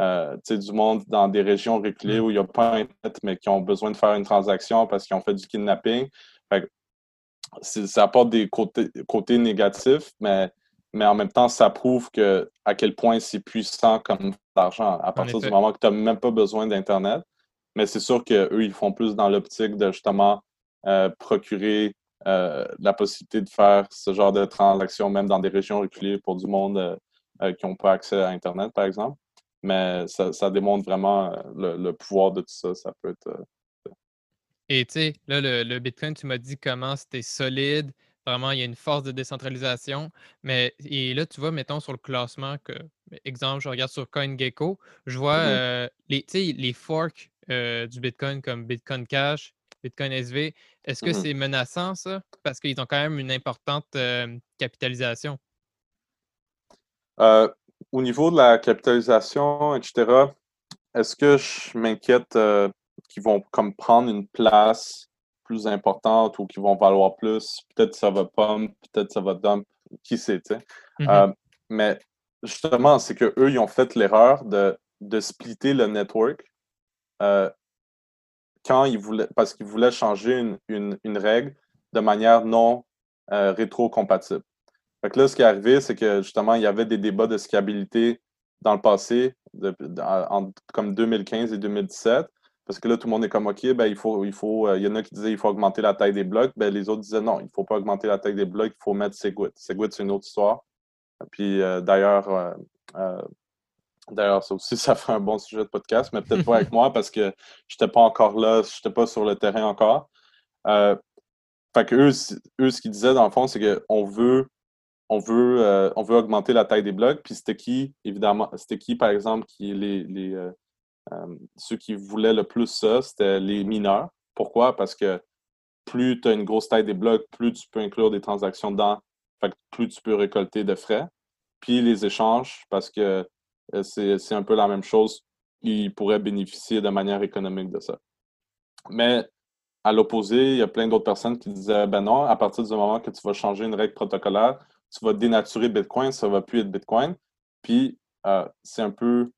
[SPEAKER 2] euh, du monde dans des régions reculées où il n'y a pas Internet, mais qui ont besoin de faire une transaction parce qu'ils ont fait du kidnapping. ça apporte des côtés, côtés négatifs, mais, mais en même temps, ça prouve que, à quel point c'est puissant comme l'argent à partir du moment que tu n'as même pas besoin d'Internet. Mais c'est sûr qu'eux, ils font plus dans l'optique de justement euh, procurer euh, la possibilité de faire ce genre de transaction, même dans des régions reculées pour du monde qui n'ont pas accès à Internet, par exemple. Mais ça, démontre vraiment euh, le, pouvoir de tout ça. Ça peut être. Euh,
[SPEAKER 1] Et tu sais, là, le, Bitcoin, tu m'as dit comment c'était solide. Vraiment, il y a une force de décentralisation. Mais et là, tu vois, mettons sur le classement, que, exemple, je regarde sur CoinGecko, je vois mmh euh, les, les forks du Bitcoin comme Bitcoin Cash, Bitcoin SV. Est-ce que mmh c'est menaçant, ça? Parce qu'ils ont quand même une importante capitalisation
[SPEAKER 2] au niveau de la capitalisation, etc., est-ce que je m'inquiète euh, qu'ils vont comme prendre une place plus importante ou qu'ils vont valoir plus? Peut-être ça va pump, peut-être ça va dump, qui sait, tu sais? Mm-hmm. Euh, mais justement, c'est qu'eux, ils ont fait l'erreur de, de splitter le network euh, quand ils voulaient, parce qu'ils voulaient changer une, une, règle de manière non rétro-compatible. Fait là, ce qui est arrivé, c'est que justement, il y avait des débats de scalabilité dans le passé, comme 2015 et 2017. Parce que là, tout le monde est comme OK, ben, il faut, il faut, euh, il y en a qui disaient qu'il faut augmenter la taille des blocs. Ben, les autres disaient non, il ne faut pas augmenter la taille des blocs, il faut mettre Segwit. Segwit, c'est une autre histoire. Puis euh, d'ailleurs, euh, d'ailleurs, ça aussi, ça fait un bon sujet de podcast, mais peut-être pas avec moi parce que je n'étais pas encore là, je n'étais pas sur le terrain encore. fait que eux, eux, ce qu'ils disaient, dans le fond, c'est qu'on veut on veut, euh, on veut augmenter la taille des blocs. Puis c'était qui, évidemment, qui, par exemple, qui les, les euh, euh, ceux qui voulaient le plus ça, c'était les mineurs. Pourquoi? Parce que plus tu as une grosse taille des blocs, plus tu peux inclure des transactions dedans, fait plus tu peux récolter de frais. Puis les échanges, parce que c'est un peu la même chose, ils pourraient bénéficier de manière économique de ça. Mais à l'opposé, il y a plein d'autres personnes qui disaient ben non, à partir du moment que tu vas changer une règle protocolaire, tu vas dénaturer Bitcoin, ça va plus être Bitcoin. Puis, euh, c'est un peu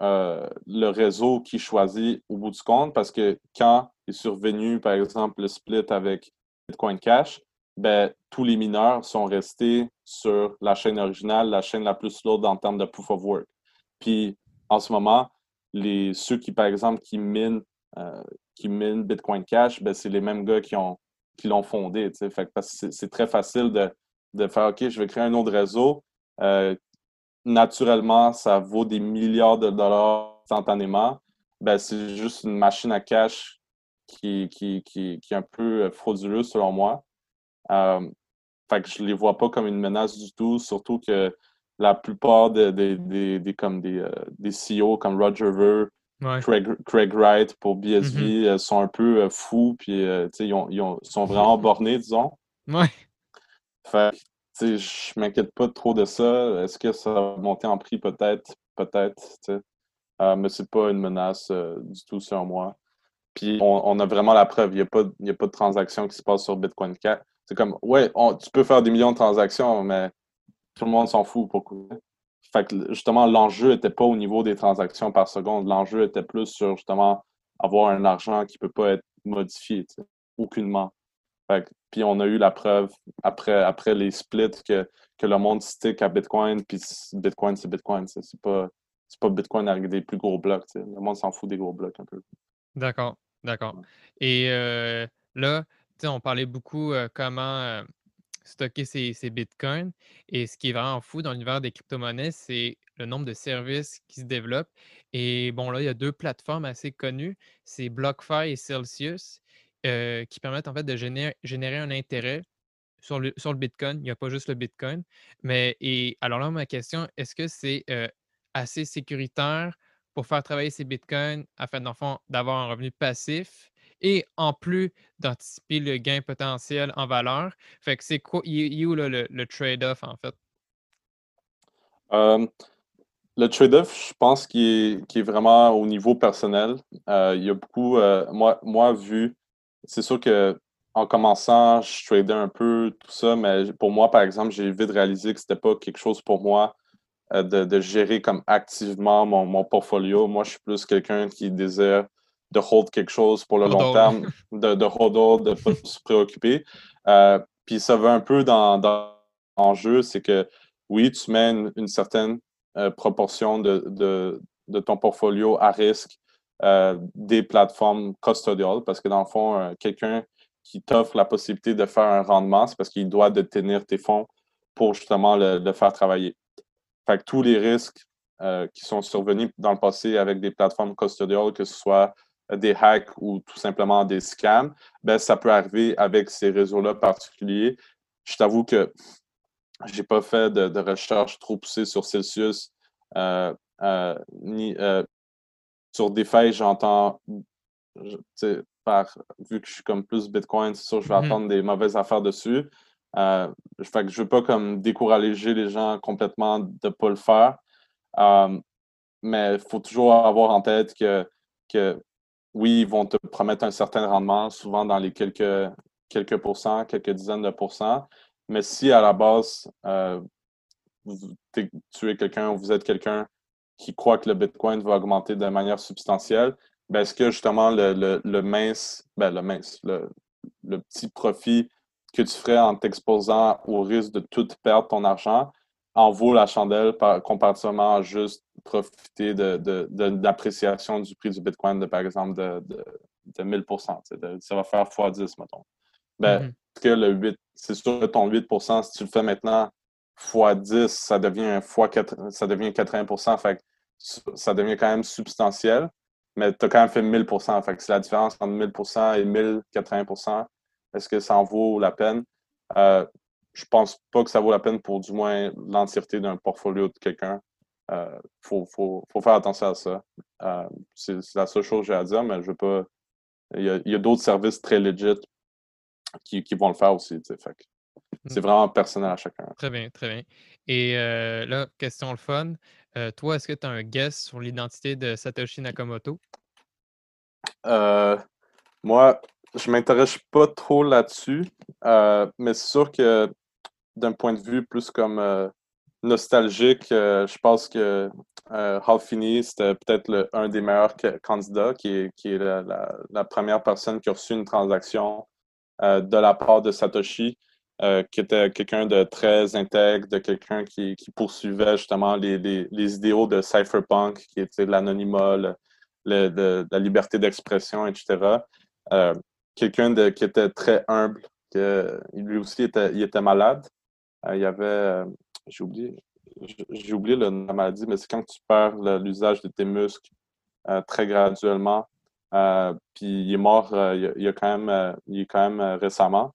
[SPEAKER 2] euh, le réseau qui choisit au bout du compte parce que quand est survenu, par exemple, le split avec Bitcoin Cash, ben, tous les mineurs sont restés sur la chaîne originale, la chaîne la plus lourde en termes de proof of work. Puis, en ce moment, les, ceux qui, par exemple, qui minent, euh, qui minent Bitcoin Cash, ben, c'est les mêmes gars qui ont qui l'ont fondé. Fait, parce que c'est très facile de de faire OK, je vais créer un autre réseau, naturellement, ça vaut des milliards de dollars instantanément, ben, c'est juste une machine à cash qui, qui, qui, qui est un peu frauduleuse selon moi. fait que je les vois pas comme une menace du tout, surtout que la plupart des, des, des, comme des, des CEO comme Roger Ver, Craig, Wright pour BSV mm-hmm. euh, sont un peu euh, fous, puis euh, ils, ont, ils ont, sont vraiment bornés, disons.
[SPEAKER 1] Ouais.
[SPEAKER 2] Fait je m'inquiète pas trop de ça. Est-ce que ça va monter en prix? Peut-être, peut-être, euh, mais c'est pas une menace du tout sur moi. Puis on, a vraiment la preuve. Il n'y a, pas, a pas de transaction qui se passe sur Bitcoin 4. C'est comme, ouais, tu peux faire des millions de transactions, mais tout le monde s'en fout. Pourquoi? Fait que justement, l'enjeu n'était pas au niveau des transactions par seconde. L'enjeu était plus sur justement avoir un argent qui ne peut pas être modifié, aucunement. Puis on a eu la preuve après, après les splits que, que le monde stick à Bitcoin, puis Bitcoin, c'est Bitcoin. C'est pas, pas Bitcoin avec des plus gros blocs. Le monde s'en fout des gros blocs un peu.
[SPEAKER 1] D'accord, d'accord. Et euh, là, on parlait beaucoup euh, comment euh, stocker ses, bitcoins. Et ce qui est vraiment fou dans l'univers des crypto-monnaies, c'est le nombre de services qui se développent. Et bon, là, il y a deux plateformes assez connues, c'est BlockFi et Celsius, euh, qui permettent en fait de générer, un intérêt sur le, sur le Bitcoin. Il n'y a pas juste le Bitcoin. Mais et alors là, ma question, est-ce que c'est euh, assez sécuritaire pour faire travailler ces Bitcoins afin d'avoir un revenu passif et en plus d'anticiper le gain potentiel en valeur? Fait que c'est quoi, il, où le, trade-off en fait?
[SPEAKER 2] le trade-off, je pense qu'il est, vraiment au niveau personnel. Euh, il y a beaucoup, euh, moi, moi, vu, c'est sûr que en commençant, je tradais un peu tout ça, mais pour moi, par exemple, j'ai vite réalisé que c'était pas quelque chose pour moi euh, de, gérer comme activement mon, mon portfolio. Moi, je suis plus quelqu'un qui désire de hold quelque chose pour le long terme, de, de hold, de ne pas se préoccuper. Euh, puis ça va un peu dans, dans jeu, c'est que oui, tu mets une, certaine euh, proportion de, de, de, ton portfolio à risque des plateformes custodiales, parce que dans le fond, quelqu'un qui t'offre la possibilité de faire un rendement, c'est parce qu'il doit détenir tes fonds pour justement le, faire travailler. Fait que tous les risques qui sont survenus dans le passé avec des plateformes custodiales, que ce soit des hacks ou tout simplement des scams, ben, ça peut arriver avec ces réseaux-là particuliers. Je t'avoue que je n'ai pas fait de, recherche trop poussée sur Celsius, euh, euh, ni euh, sur DeFi, j'entends, par, vu que je suis comme plus Bitcoin, c'est sûr que je vais mm-hmm. attendre des mauvaises affaires dessus. Euh, fait que je ne veux pas comme décourager les gens complètement de ne pas le faire. mais il faut toujours avoir en tête que, que oui, ils vont te promettre un certain rendement, souvent dans les quelques, quelques pourcents, quelques dizaines de pourcents. Mais si à la base, euh, tu es quelqu'un ou vous êtes quelqu'un qui croit que le Bitcoin va augmenter de manière substantielle, ben est-ce que justement le, le, mince, ben le mince, le, le, petit profit que tu ferais en t'exposant au risque de tout perdre ton argent en vaut la chandelle par, comparativement à juste profiter de, d'appréciation du prix du Bitcoin, de, par exemple, de, de, 1000% Ça va faire x10, mettons. Ben, mm-hmm. que le 8, c'est sûr que ton 8% si tu le fais maintenant x10, ça devient, fois 4, ça devient 80 fait ça devient quand même substantiel, mais tu as quand même fait 1000 fait que c'est la différence entre 1000% et 1080% Est-ce que ça en vaut la peine? Euh, je pense pas que ça vaut la peine pour du moins l'entièreté d'un portfolio de quelqu'un. Il euh, faut, faire attention à ça. Euh, c'est la seule chose que j'ai à dire, mais je veux pas. Il y a, d'autres services très legit qui, vont le faire aussi. C'est hmm. vraiment personnel à chacun.
[SPEAKER 1] Très bien, très bien. Et euh, là, question le fun. toi, est-ce que tu as un guess sur l'identité de Satoshi Nakamoto?
[SPEAKER 2] moi, je m'intéresse pas trop là-dessus, mais c'est sûr que d'un point de vue plus comme euh, nostalgique, euh, je pense que euh, Hal Finney, c'était peut-être un des meilleurs candidats, qui est, qui est la, première personne qui a reçu une transaction de la part de Satoshi, qui était quelqu'un de très intègre, de quelqu'un qui, poursuivait justement les, les, idéaux de cypherpunk, qui était l'anonymat, la liberté d'expression, etc. quelqu'un qui était très humble, que lui aussi était, il était malade. Euh, il y avait, euh, j'ai oublié, j'ai oublié de la maladie, mais c'est quand tu perds l'usage de tes muscles euh, très graduellement. Euh, puis il est mort il, a, quand même, il est quand même récemment.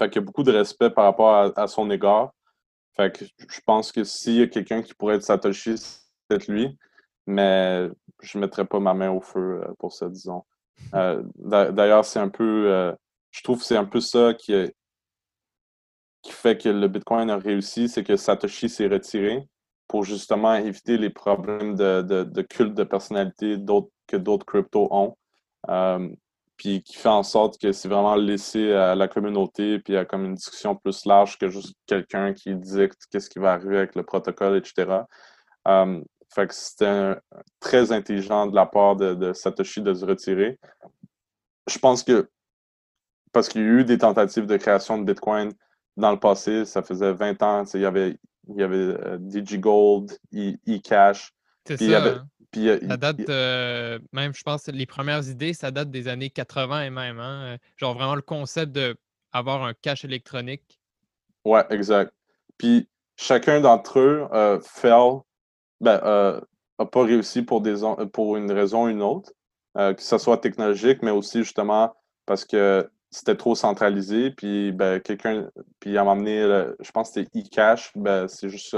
[SPEAKER 2] Fait qu'il y a beaucoup de respect par rapport à, son égard. Fait que je pense que s'il y a quelqu'un qui pourrait être Satoshi, c'est lui. Mais je ne mettrais pas ma main au feu pour ça, disons. D'ailleurs, c'est un peu. je trouve que c'est un peu ça qui est, qui fait que le Bitcoin a réussi, c'est que Satoshi s'est retiré pour justement éviter les problèmes de, culte de personnalité que d'autres cryptos ont. Euh, puis qui fait en sorte que c'est vraiment laissé à la communauté, puis à comme une discussion plus large que juste quelqu'un qui dicte qu'est-ce qui va arriver avec le protocole, etc. Euh, fait que c'était très intelligent de la part de, de, Satoshi de se retirer. Je pense que parce qu'il y a eu des tentatives de création de Bitcoin dans le passé, ça faisait 20 ans, il y avait, il y avait euh, DigiGold, eCash.
[SPEAKER 1] C'est ça. Euh, ça date, même, je pense, les premières idées, ça date des années 80 et même. Hein? Genre vraiment le concept d'avoir un cash électronique.
[SPEAKER 2] Ouais, exact. Puis chacun d'entre eux euh, ben, euh, a pas réussi pour, des, pour une raison ou une autre, que ce soit technologique, mais aussi justement parce que c'était trop centralisé. Puis ben, quelqu'un, puis à m'amener, je pense que c'était eCash, ben, c'est juste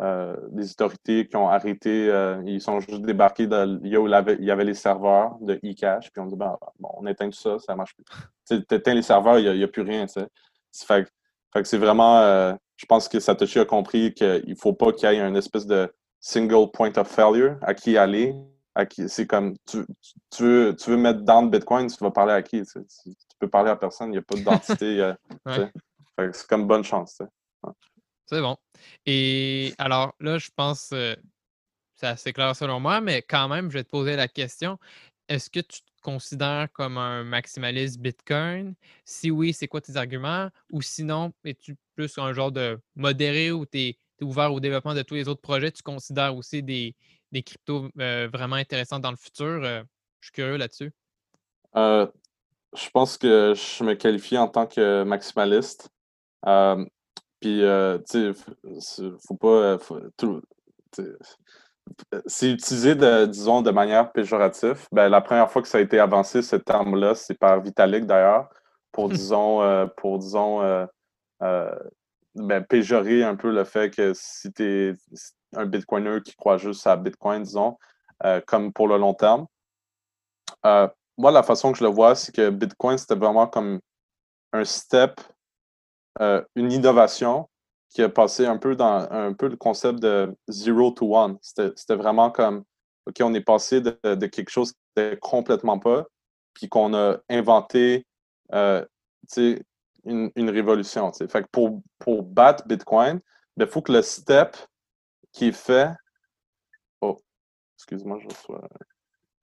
[SPEAKER 2] euh, euh, des autorités qui ont arrêté, euh, ils sont juste débarqués dans il y avait les serveurs de eCash, puis on dit ben, bon, on éteint tout ça, ça marche plus. Tu éteins les serveurs, il n'y a, plus rien. Fait, fait que c'est vraiment, je pense que Satoshi a compris qu'il ne faut pas qu'il y ait une espèce de single point of failure à qui aller, c'est comme, tu, tu, veux, tu veux mettre dans le Bitcoin, tu vas parler à qui? Tu, peux parler à personne, il n'y a pas d'identité. c'est comme bonne chance.
[SPEAKER 1] C'est bon. Et alors là, je pense euh, c'est assez clair selon moi, mais quand même, je vais te poser la question. Est-ce que tu te considères comme un maximaliste Bitcoin? Si oui, c'est quoi tes arguments? Ou sinon, es-tu plus un genre de modéré ou tu es, ouvert au développement de tous les autres projets? Tu considères aussi des, des cryptos euh, vraiment intéressants dans le futur? Euh, je suis curieux là-dessus.
[SPEAKER 2] Je pense que je me qualifie en tant que maximaliste. Puis, tu sais, faut pas. c'est utilisé, de, disons, de manière péjorative. Ben, la première fois que ça a été avancé, ce terme-là, c'est par Vitalik d'ailleurs, pour, disons, pour, disons, ben, péjorer un peu le fait que si tu es un Bitcoiner qui croit juste à Bitcoin, disons, euh, comme pour le long terme. Euh, moi, la façon que je le vois, c'est que Bitcoin, c'était vraiment comme un step, euh, une innovation qui a passé un peu dans un peu le concept de zero to one. C'était vraiment comme, OK, on est passé de, quelque chose qui n'était complètement pas, puis qu'on a inventé une, une, révolution. Pour, pour battre Bitcoin, il ben, faut que le step qui est fait. Oh, excuse-moi, je reçois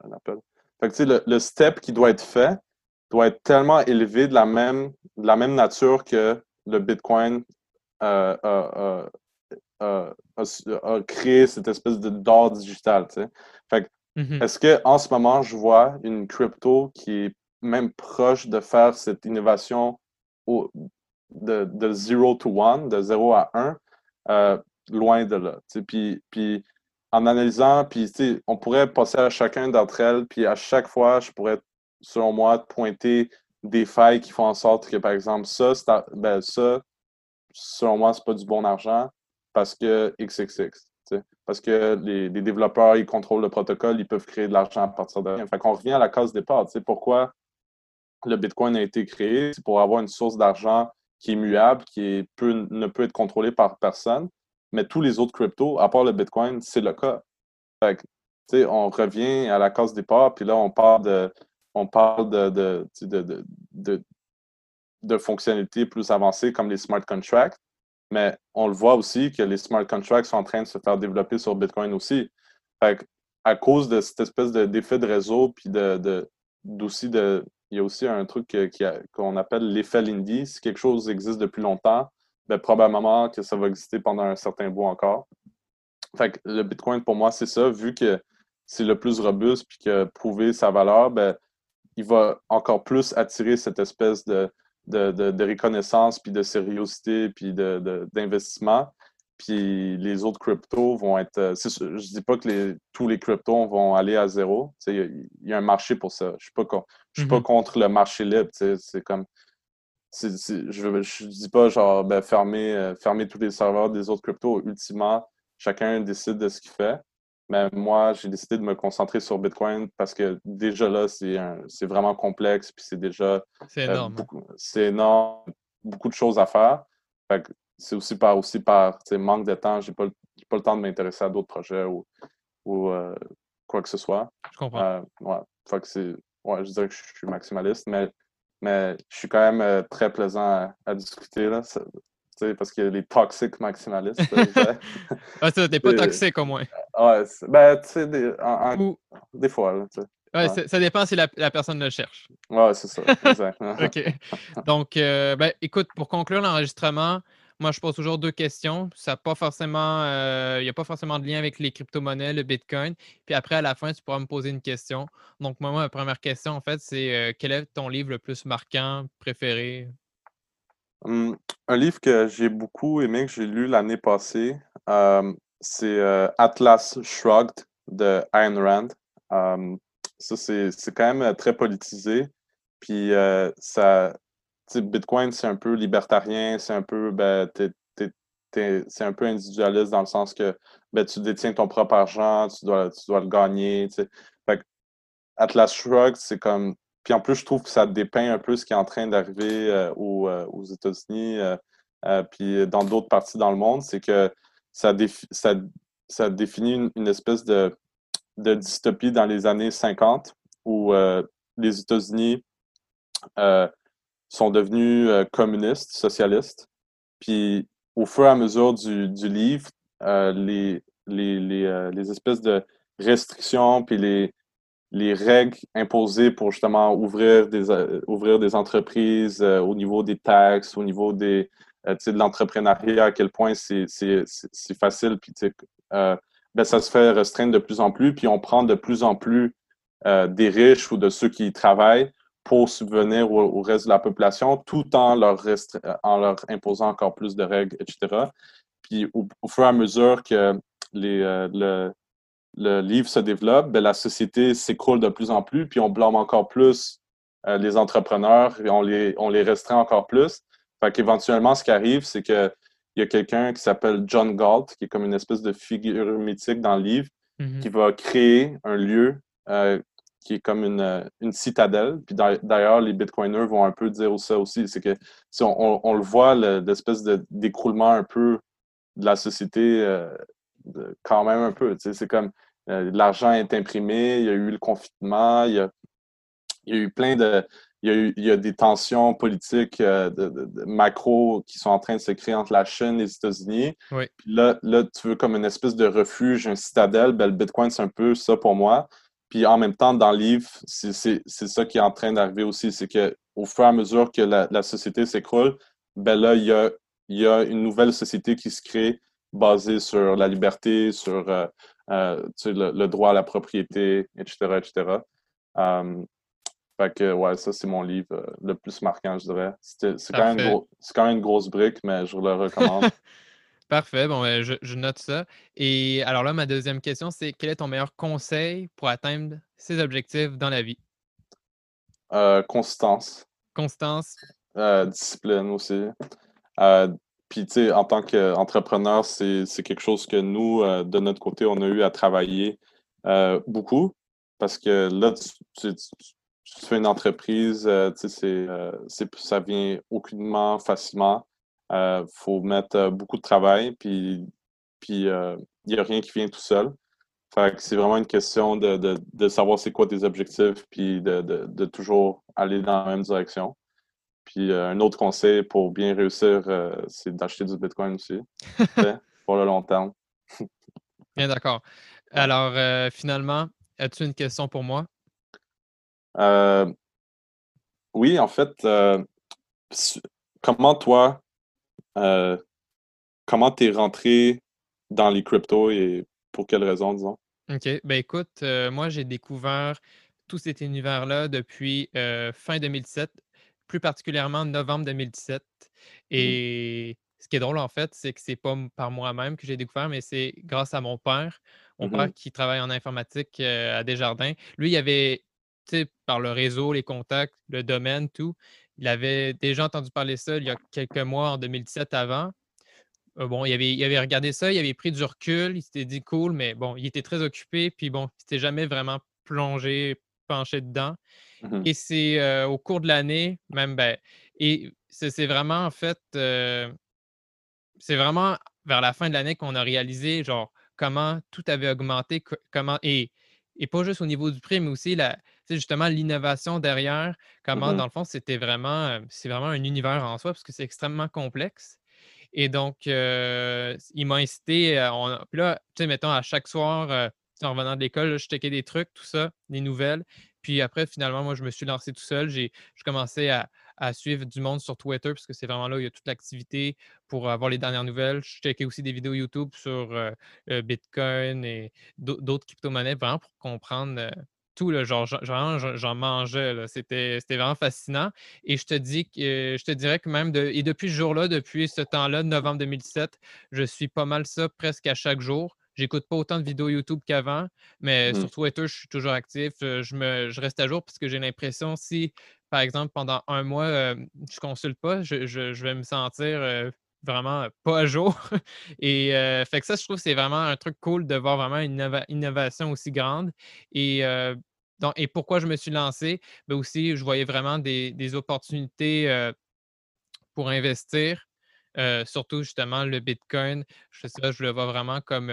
[SPEAKER 2] un appel. Fait que, le, le step qui doit être fait doit être tellement élevé de la même, de la même nature que le Bitcoin euh, a, créé cette espèce de d'or digital. Fait que, mm-hmm. Est-ce qu'en ce moment, je vois une crypto qui est même proche de faire cette innovation au, de, de 0 to 1, de 0 à 1, euh, loin de là. Puis, puis en analysant, puis on pourrait passer à chacun d'entre elles, puis à chaque fois, je pourrais, selon moi, pointer des failles qui font en sorte que, par exemple, ça, ben, ça selon moi, c'est pas du bon argent parce que XXX. Parce que les, développeurs, ils contrôlent le protocole, ils peuvent créer de l'argent à partir de rien. Fait qu'on revient à la case départ. Pourquoi le Bitcoin a été créé? C'est pour avoir une source d'argent qui est muable, qui ne peut être contrôlée par personne mais tous les autres cryptos, à part le Bitcoin, c'est le cas. Fait on revient à la case départ, puis là, on parle de, on parle de, de, de, fonctionnalités plus avancées comme les smart contracts, mais on le voit aussi que les smart contracts sont en train de se faire développer sur Bitcoin aussi. Fait à cause de cette espèce d'effet de, réseau, puis de, il y a aussi un truc qu'on appelle l'effet Lindy. Si quelque chose existe depuis longtemps, ben, probablement que ça va exister pendant un certain bout encore. Fait le Bitcoin, pour moi, c'est ça. Vu que c'est le plus robuste puis que prouver sa valeur, ben, il va encore plus attirer cette espèce de, de, reconnaissance puis de sérieuxité puis d'investissement. puis les autres cryptos vont être. Euh, je ne dis pas que tous les cryptos vont aller à zéro. Il y, a un marché pour ça. Je ne suis, pas, mm-hmm. contre le marché libre. C'est comme. je ne dis pas genre ben, fermer, fermer tous les serveurs des autres cryptos. Ultimement, chacun décide de ce qu'il fait. Mais moi, j'ai décidé de me concentrer sur Bitcoin parce que déjà là, c'est vraiment complexe, puis c'est déjà.
[SPEAKER 1] C'est euh, énorme.
[SPEAKER 2] c'est énorme, beaucoup de choses à faire. c'est aussi par, aussi par manque de temps. J'ai pas, pas le temps de m'intéresser à d'autres projets ou, ou euh, quoi que ce soit.
[SPEAKER 1] Je comprends. Euh,
[SPEAKER 2] ouais. Fait que c'est. Ouais, je dirais que je suis maximaliste, mais, mais je suis quand même très plaisant à, à discuter. Là parce qu'il y a les toxiques maximalistes.
[SPEAKER 1] ah, tu n'es pas toxique au moins.
[SPEAKER 2] Ouais, ben, tu sais, des, des, fois. Là,
[SPEAKER 1] ouais, ça dépend si la, personne le cherche.
[SPEAKER 2] Ouais, c'est ça. Exact.
[SPEAKER 1] OK. Donc, euh, ben, écoute, pour conclure l'enregistrement, moi, je pose toujours deux questions. Ça pas forcément, euh, il n'y a pas forcément de lien avec les crypto-monnaies, le Bitcoin. Puis après, à la fin, tu pourras me poser une question. Donc, moi, ma première question, en fait, c'est euh, quel est ton livre le plus marquant, préféré?
[SPEAKER 2] Hum, un livre que j'ai beaucoup aimé, que j'ai lu l'année passée, euh, c'est euh, Atlas Shrugged de Ayn Rand. Ça, c'est quand même euh, très politisé. Puis ça, Bitcoin, c'est un peu libertarien, c'est un peu, ben, c'est un peu individualiste dans le sens que ben, tu détiens ton propre argent, tu dois, tu dois le gagner. Atlas Shrugged, c'est comme puis en plus, je trouve que ça dépeint un peu ce qui est en train d'arriver euh, euh, aux, États-Unis, euh, puis dans d'autres parties dans le monde, c'est que ça, définit une, espèce de, dystopie dans les années 50 où les États-Unis sont devenus communistes, socialistes. Puis au fur et à mesure du, livre, les, les, les, espèces de restrictions puis les, les règles imposées pour justement ouvrir des, euh, ouvrir des entreprises euh, au niveau des taxes, au niveau des, euh, de l'entrepreneuriat, à quel point c'est facile, puis ben, ça se fait restreindre de plus en plus, puis on prend de plus en plus des riches ou de ceux qui travaillent pour subvenir au, reste de la population, tout en leur, en leur imposant encore plus de règles, etc. Puis au, fur et à mesure que les, le, le livre se développe, ben, la société s'écroule de plus en plus, puis on blâme encore plus euh, les entrepreneurs et on les, on les restreint encore plus. Fait qu'éventuellement, ce qui arrive, c'est qu'il y a quelqu'un qui s'appelle John Galt, qui est comme une espèce de figure mythique dans le livre, mm-hmm. qui va créer un lieu euh, qui est comme une, une citadelle. Puis d'ailleurs, les bitcoiners vont un peu dire ça aussi. C'est que si on, le voit, l'espèce d'écroulement un peu de la société euh, quand même un peu. C'est comme euh, l'argent est imprimé, il y a eu le confinement, il y a, eu plein de. Il y, a des tensions politiques euh, de, macro qui sont en train de se créer entre la Chine et les États-Unis. là, là, tu veux comme une espèce de refuge, un citadelle. Ben, le Bitcoin, c'est un peu ça pour moi. Puis en même temps, dans le livre, c'est ça qui est en train d'arriver aussi. C'est qu'au fur et à mesure que la, société s'écroule, ben là, il y a, il y a une nouvelle société qui se crée basée sur la liberté, sur euh, euh, le, droit à la propriété, etc., etc. Um, fait que, ouais, ça, c'est mon livre euh, le plus marquant, je dirais. C'est quand, quand, même une grosse brique, mais je vous le recommande.
[SPEAKER 1] Parfait, bon, ben, je, je, note ça. Et alors là, ma deuxième question, c'est quel est ton meilleur conseil pour atteindre ses objectifs dans la vie?
[SPEAKER 2] constance.
[SPEAKER 1] Constance.
[SPEAKER 2] discipline aussi. Puis, tu sais, en tant qu'entrepreneur, c'est quelque chose que nous, euh, de notre côté, on a eu à travailler euh, beaucoup parce que là, tu, fais une entreprise, euh, tu sais, ça vient aucunement facilement. Il faut mettre beaucoup de travail, puis puis il n'y a rien qui vient tout seul. Fait que c'est vraiment une question de, de, de savoir c'est quoi tes objectifs, puis de, de, toujours aller dans la même direction. Puis euh, un autre conseil pour bien réussir, euh, c'est d'acheter du Bitcoin aussi, pour le long terme.
[SPEAKER 1] bien d'accord. Alors, euh, finalement, as-tu une question pour moi?
[SPEAKER 2] oui, en fait, comment toi, comment tu es rentré dans les cryptos et pour quelles raisons, disons?
[SPEAKER 1] OK. Ben écoute, moi, j'ai découvert tout cet univers-là depuis fin 2017 plus particulièrement novembre 2017. Mmh Et ce qui est drôle, en fait, c'est que c'est pas par moi-même que j'ai découvert, mais c'est grâce à mon père. Mon père
[SPEAKER 2] Mhm,
[SPEAKER 1] qui travaille en informatique euh, à Desjardins. Lui, il avait, par le réseau, les contacts, le domaine, tout, il avait déjà entendu parler de ça il y a quelques mois, en 2017 avant. Euh, bon, il avait, il avait regardé ça, il avait pris du recul, il s'était dit cool, mais bon, il était très occupé, puis bon, il s'était jamais vraiment plongé, penché dedans.
[SPEAKER 2] mhm,
[SPEAKER 1] Et c'est euh, au cours de l'année, même, ben, et c'est c'est vraiment en fait, euh, c'est vraiment vers la fin de l'année qu'on a réalisé, genre, comment tout avait augmenté, co- comment, et, et pas juste au niveau du prix, mais aussi la, justement l'innovation derrière, comment,
[SPEAKER 2] mhm,
[SPEAKER 1] dans le fond, c'était vraiment, c'est vraiment un univers en soi, parce que c'est extrêmement complexe. Et donc, il m'a incité, on puis là, tu sais, mettons, à chaque soir, en revenant de l'école, je checkais des trucs, tout ça, des nouvelles. Puis après, finalement, moi, je me suis lancé tout seul. J'ai je commençais à à suivre du monde sur Twitter parce que c'est vraiment là où il y a toute l'activité pour avoir les dernières nouvelles. Je checkais aussi des vidéos YouTube sur, heu, heu, Bitcoin et d'au d'autres crypto-monnaies, vraiment pour comprendre, heu, tout, là. Genre, j'en mangeais, c'était vraiment fascinant. Et je te dis que je te dirais que même de et depuis ce jour-là, depuis ce temps-là, novembre 2017, je suis pas mal ça presque à chaque jour. J'écoute pas autant de vidéos YouTube qu'avant, mais
[SPEAKER 2] mhm,
[SPEAKER 1] sur Twitter, je suis toujours actif. Je me je reste à jour parce que j'ai l'impression si, par exemple, pendant un mois, hem, je consulte pas, je je je vais me sentir, vraiment, pas à jour et fait que ça, je trouve que c'est vraiment un truc cool de voir vraiment une innova innovation aussi grande et donc et pourquoi je me suis lancé? Mais aussi, je voyais vraiment des des opportunités, pour investir, surtout justement le bitcoin. Je ça, je le vois vraiment comme,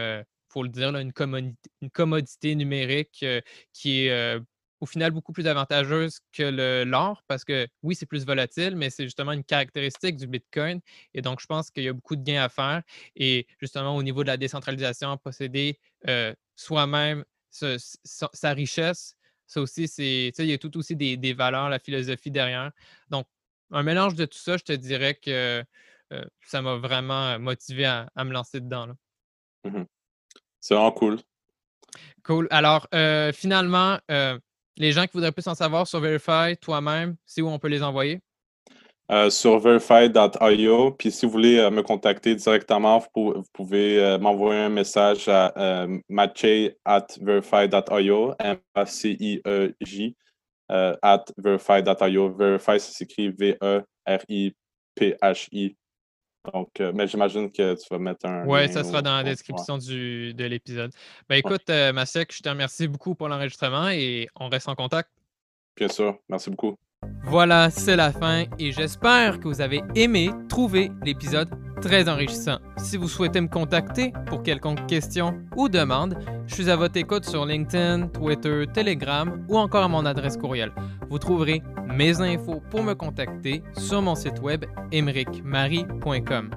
[SPEAKER 1] faut le dire une commodité une commodité numérique, heu, qui est, heu, au final beaucoup plus avantageuse que l'or parce que oui, c'est plus volatile, mais c'est justement une caractéristique du bitcoin et donc je pense qu'il y a beaucoup de gains à faire et justement au niveau de la décentralisation, posséder, heu, soi-même sa richesse, ça aussi c'est il y a tout aussi des valeurs, la philosophie derrière. Donc un mélange de tout ça, je te dirais que, ça m'a vraiment, motivé à me lancer dedans, là.
[SPEAKER 2] mhm. C'est vraiment cool.
[SPEAKER 1] Cool. Alors, heu, finalement, heu, les gens qui voudraient plus en savoir sur Verify, toi-même, c'est où on peut les envoyer?
[SPEAKER 2] Euh, sur verify.io. Puis si vous voulez euh, me contacter directement, vous, pou- vous pouvez euh, m'envoyer un message à euh, matchey at verify.io, M-A-C-I-E-J, euh, at verify.io. Verify, ça s'écrit V-E-R-I-P-H-I. Donc, euh, mais j'imagine que tu vas mettre un
[SPEAKER 1] Ouais,
[SPEAKER 2] lien
[SPEAKER 1] ça sera
[SPEAKER 2] ou,
[SPEAKER 1] dans la
[SPEAKER 2] ouais,
[SPEAKER 1] description du de l'épisode. Ben,
[SPEAKER 2] ouais.
[SPEAKER 1] écoute, heu, Masek, je te remercie beaucoup pour l'enregistrement et on reste en contact.
[SPEAKER 2] Bien sûr. Merci beaucoup.
[SPEAKER 1] Voilà, c'est la fin et j'espère que vous avez aimé trouver l'épisode très enrichissant. Si vous souhaitez me contacter pour quelconque question ou demande, je suis à votre écoute sur LinkedIn, Twitter, Telegram ou encore à mon adresse courriel. Vous trouverez mes infos pour me contacter sur mon site web emericmarie.com.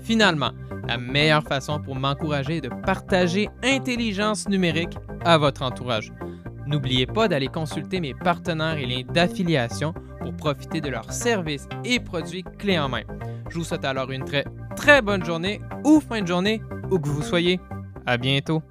[SPEAKER 1] Finalement, la meilleure façon pour m'encourager est de partager intelligence numérique à votre entourage. N'oubliez pas d'aller consulter mes partenaires et liens d'affiliation pour profiter de leurs services et produits clés en main. Je vous souhaite alors une très très bonne journée ou fin de journée où que vous soyez. À bientôt.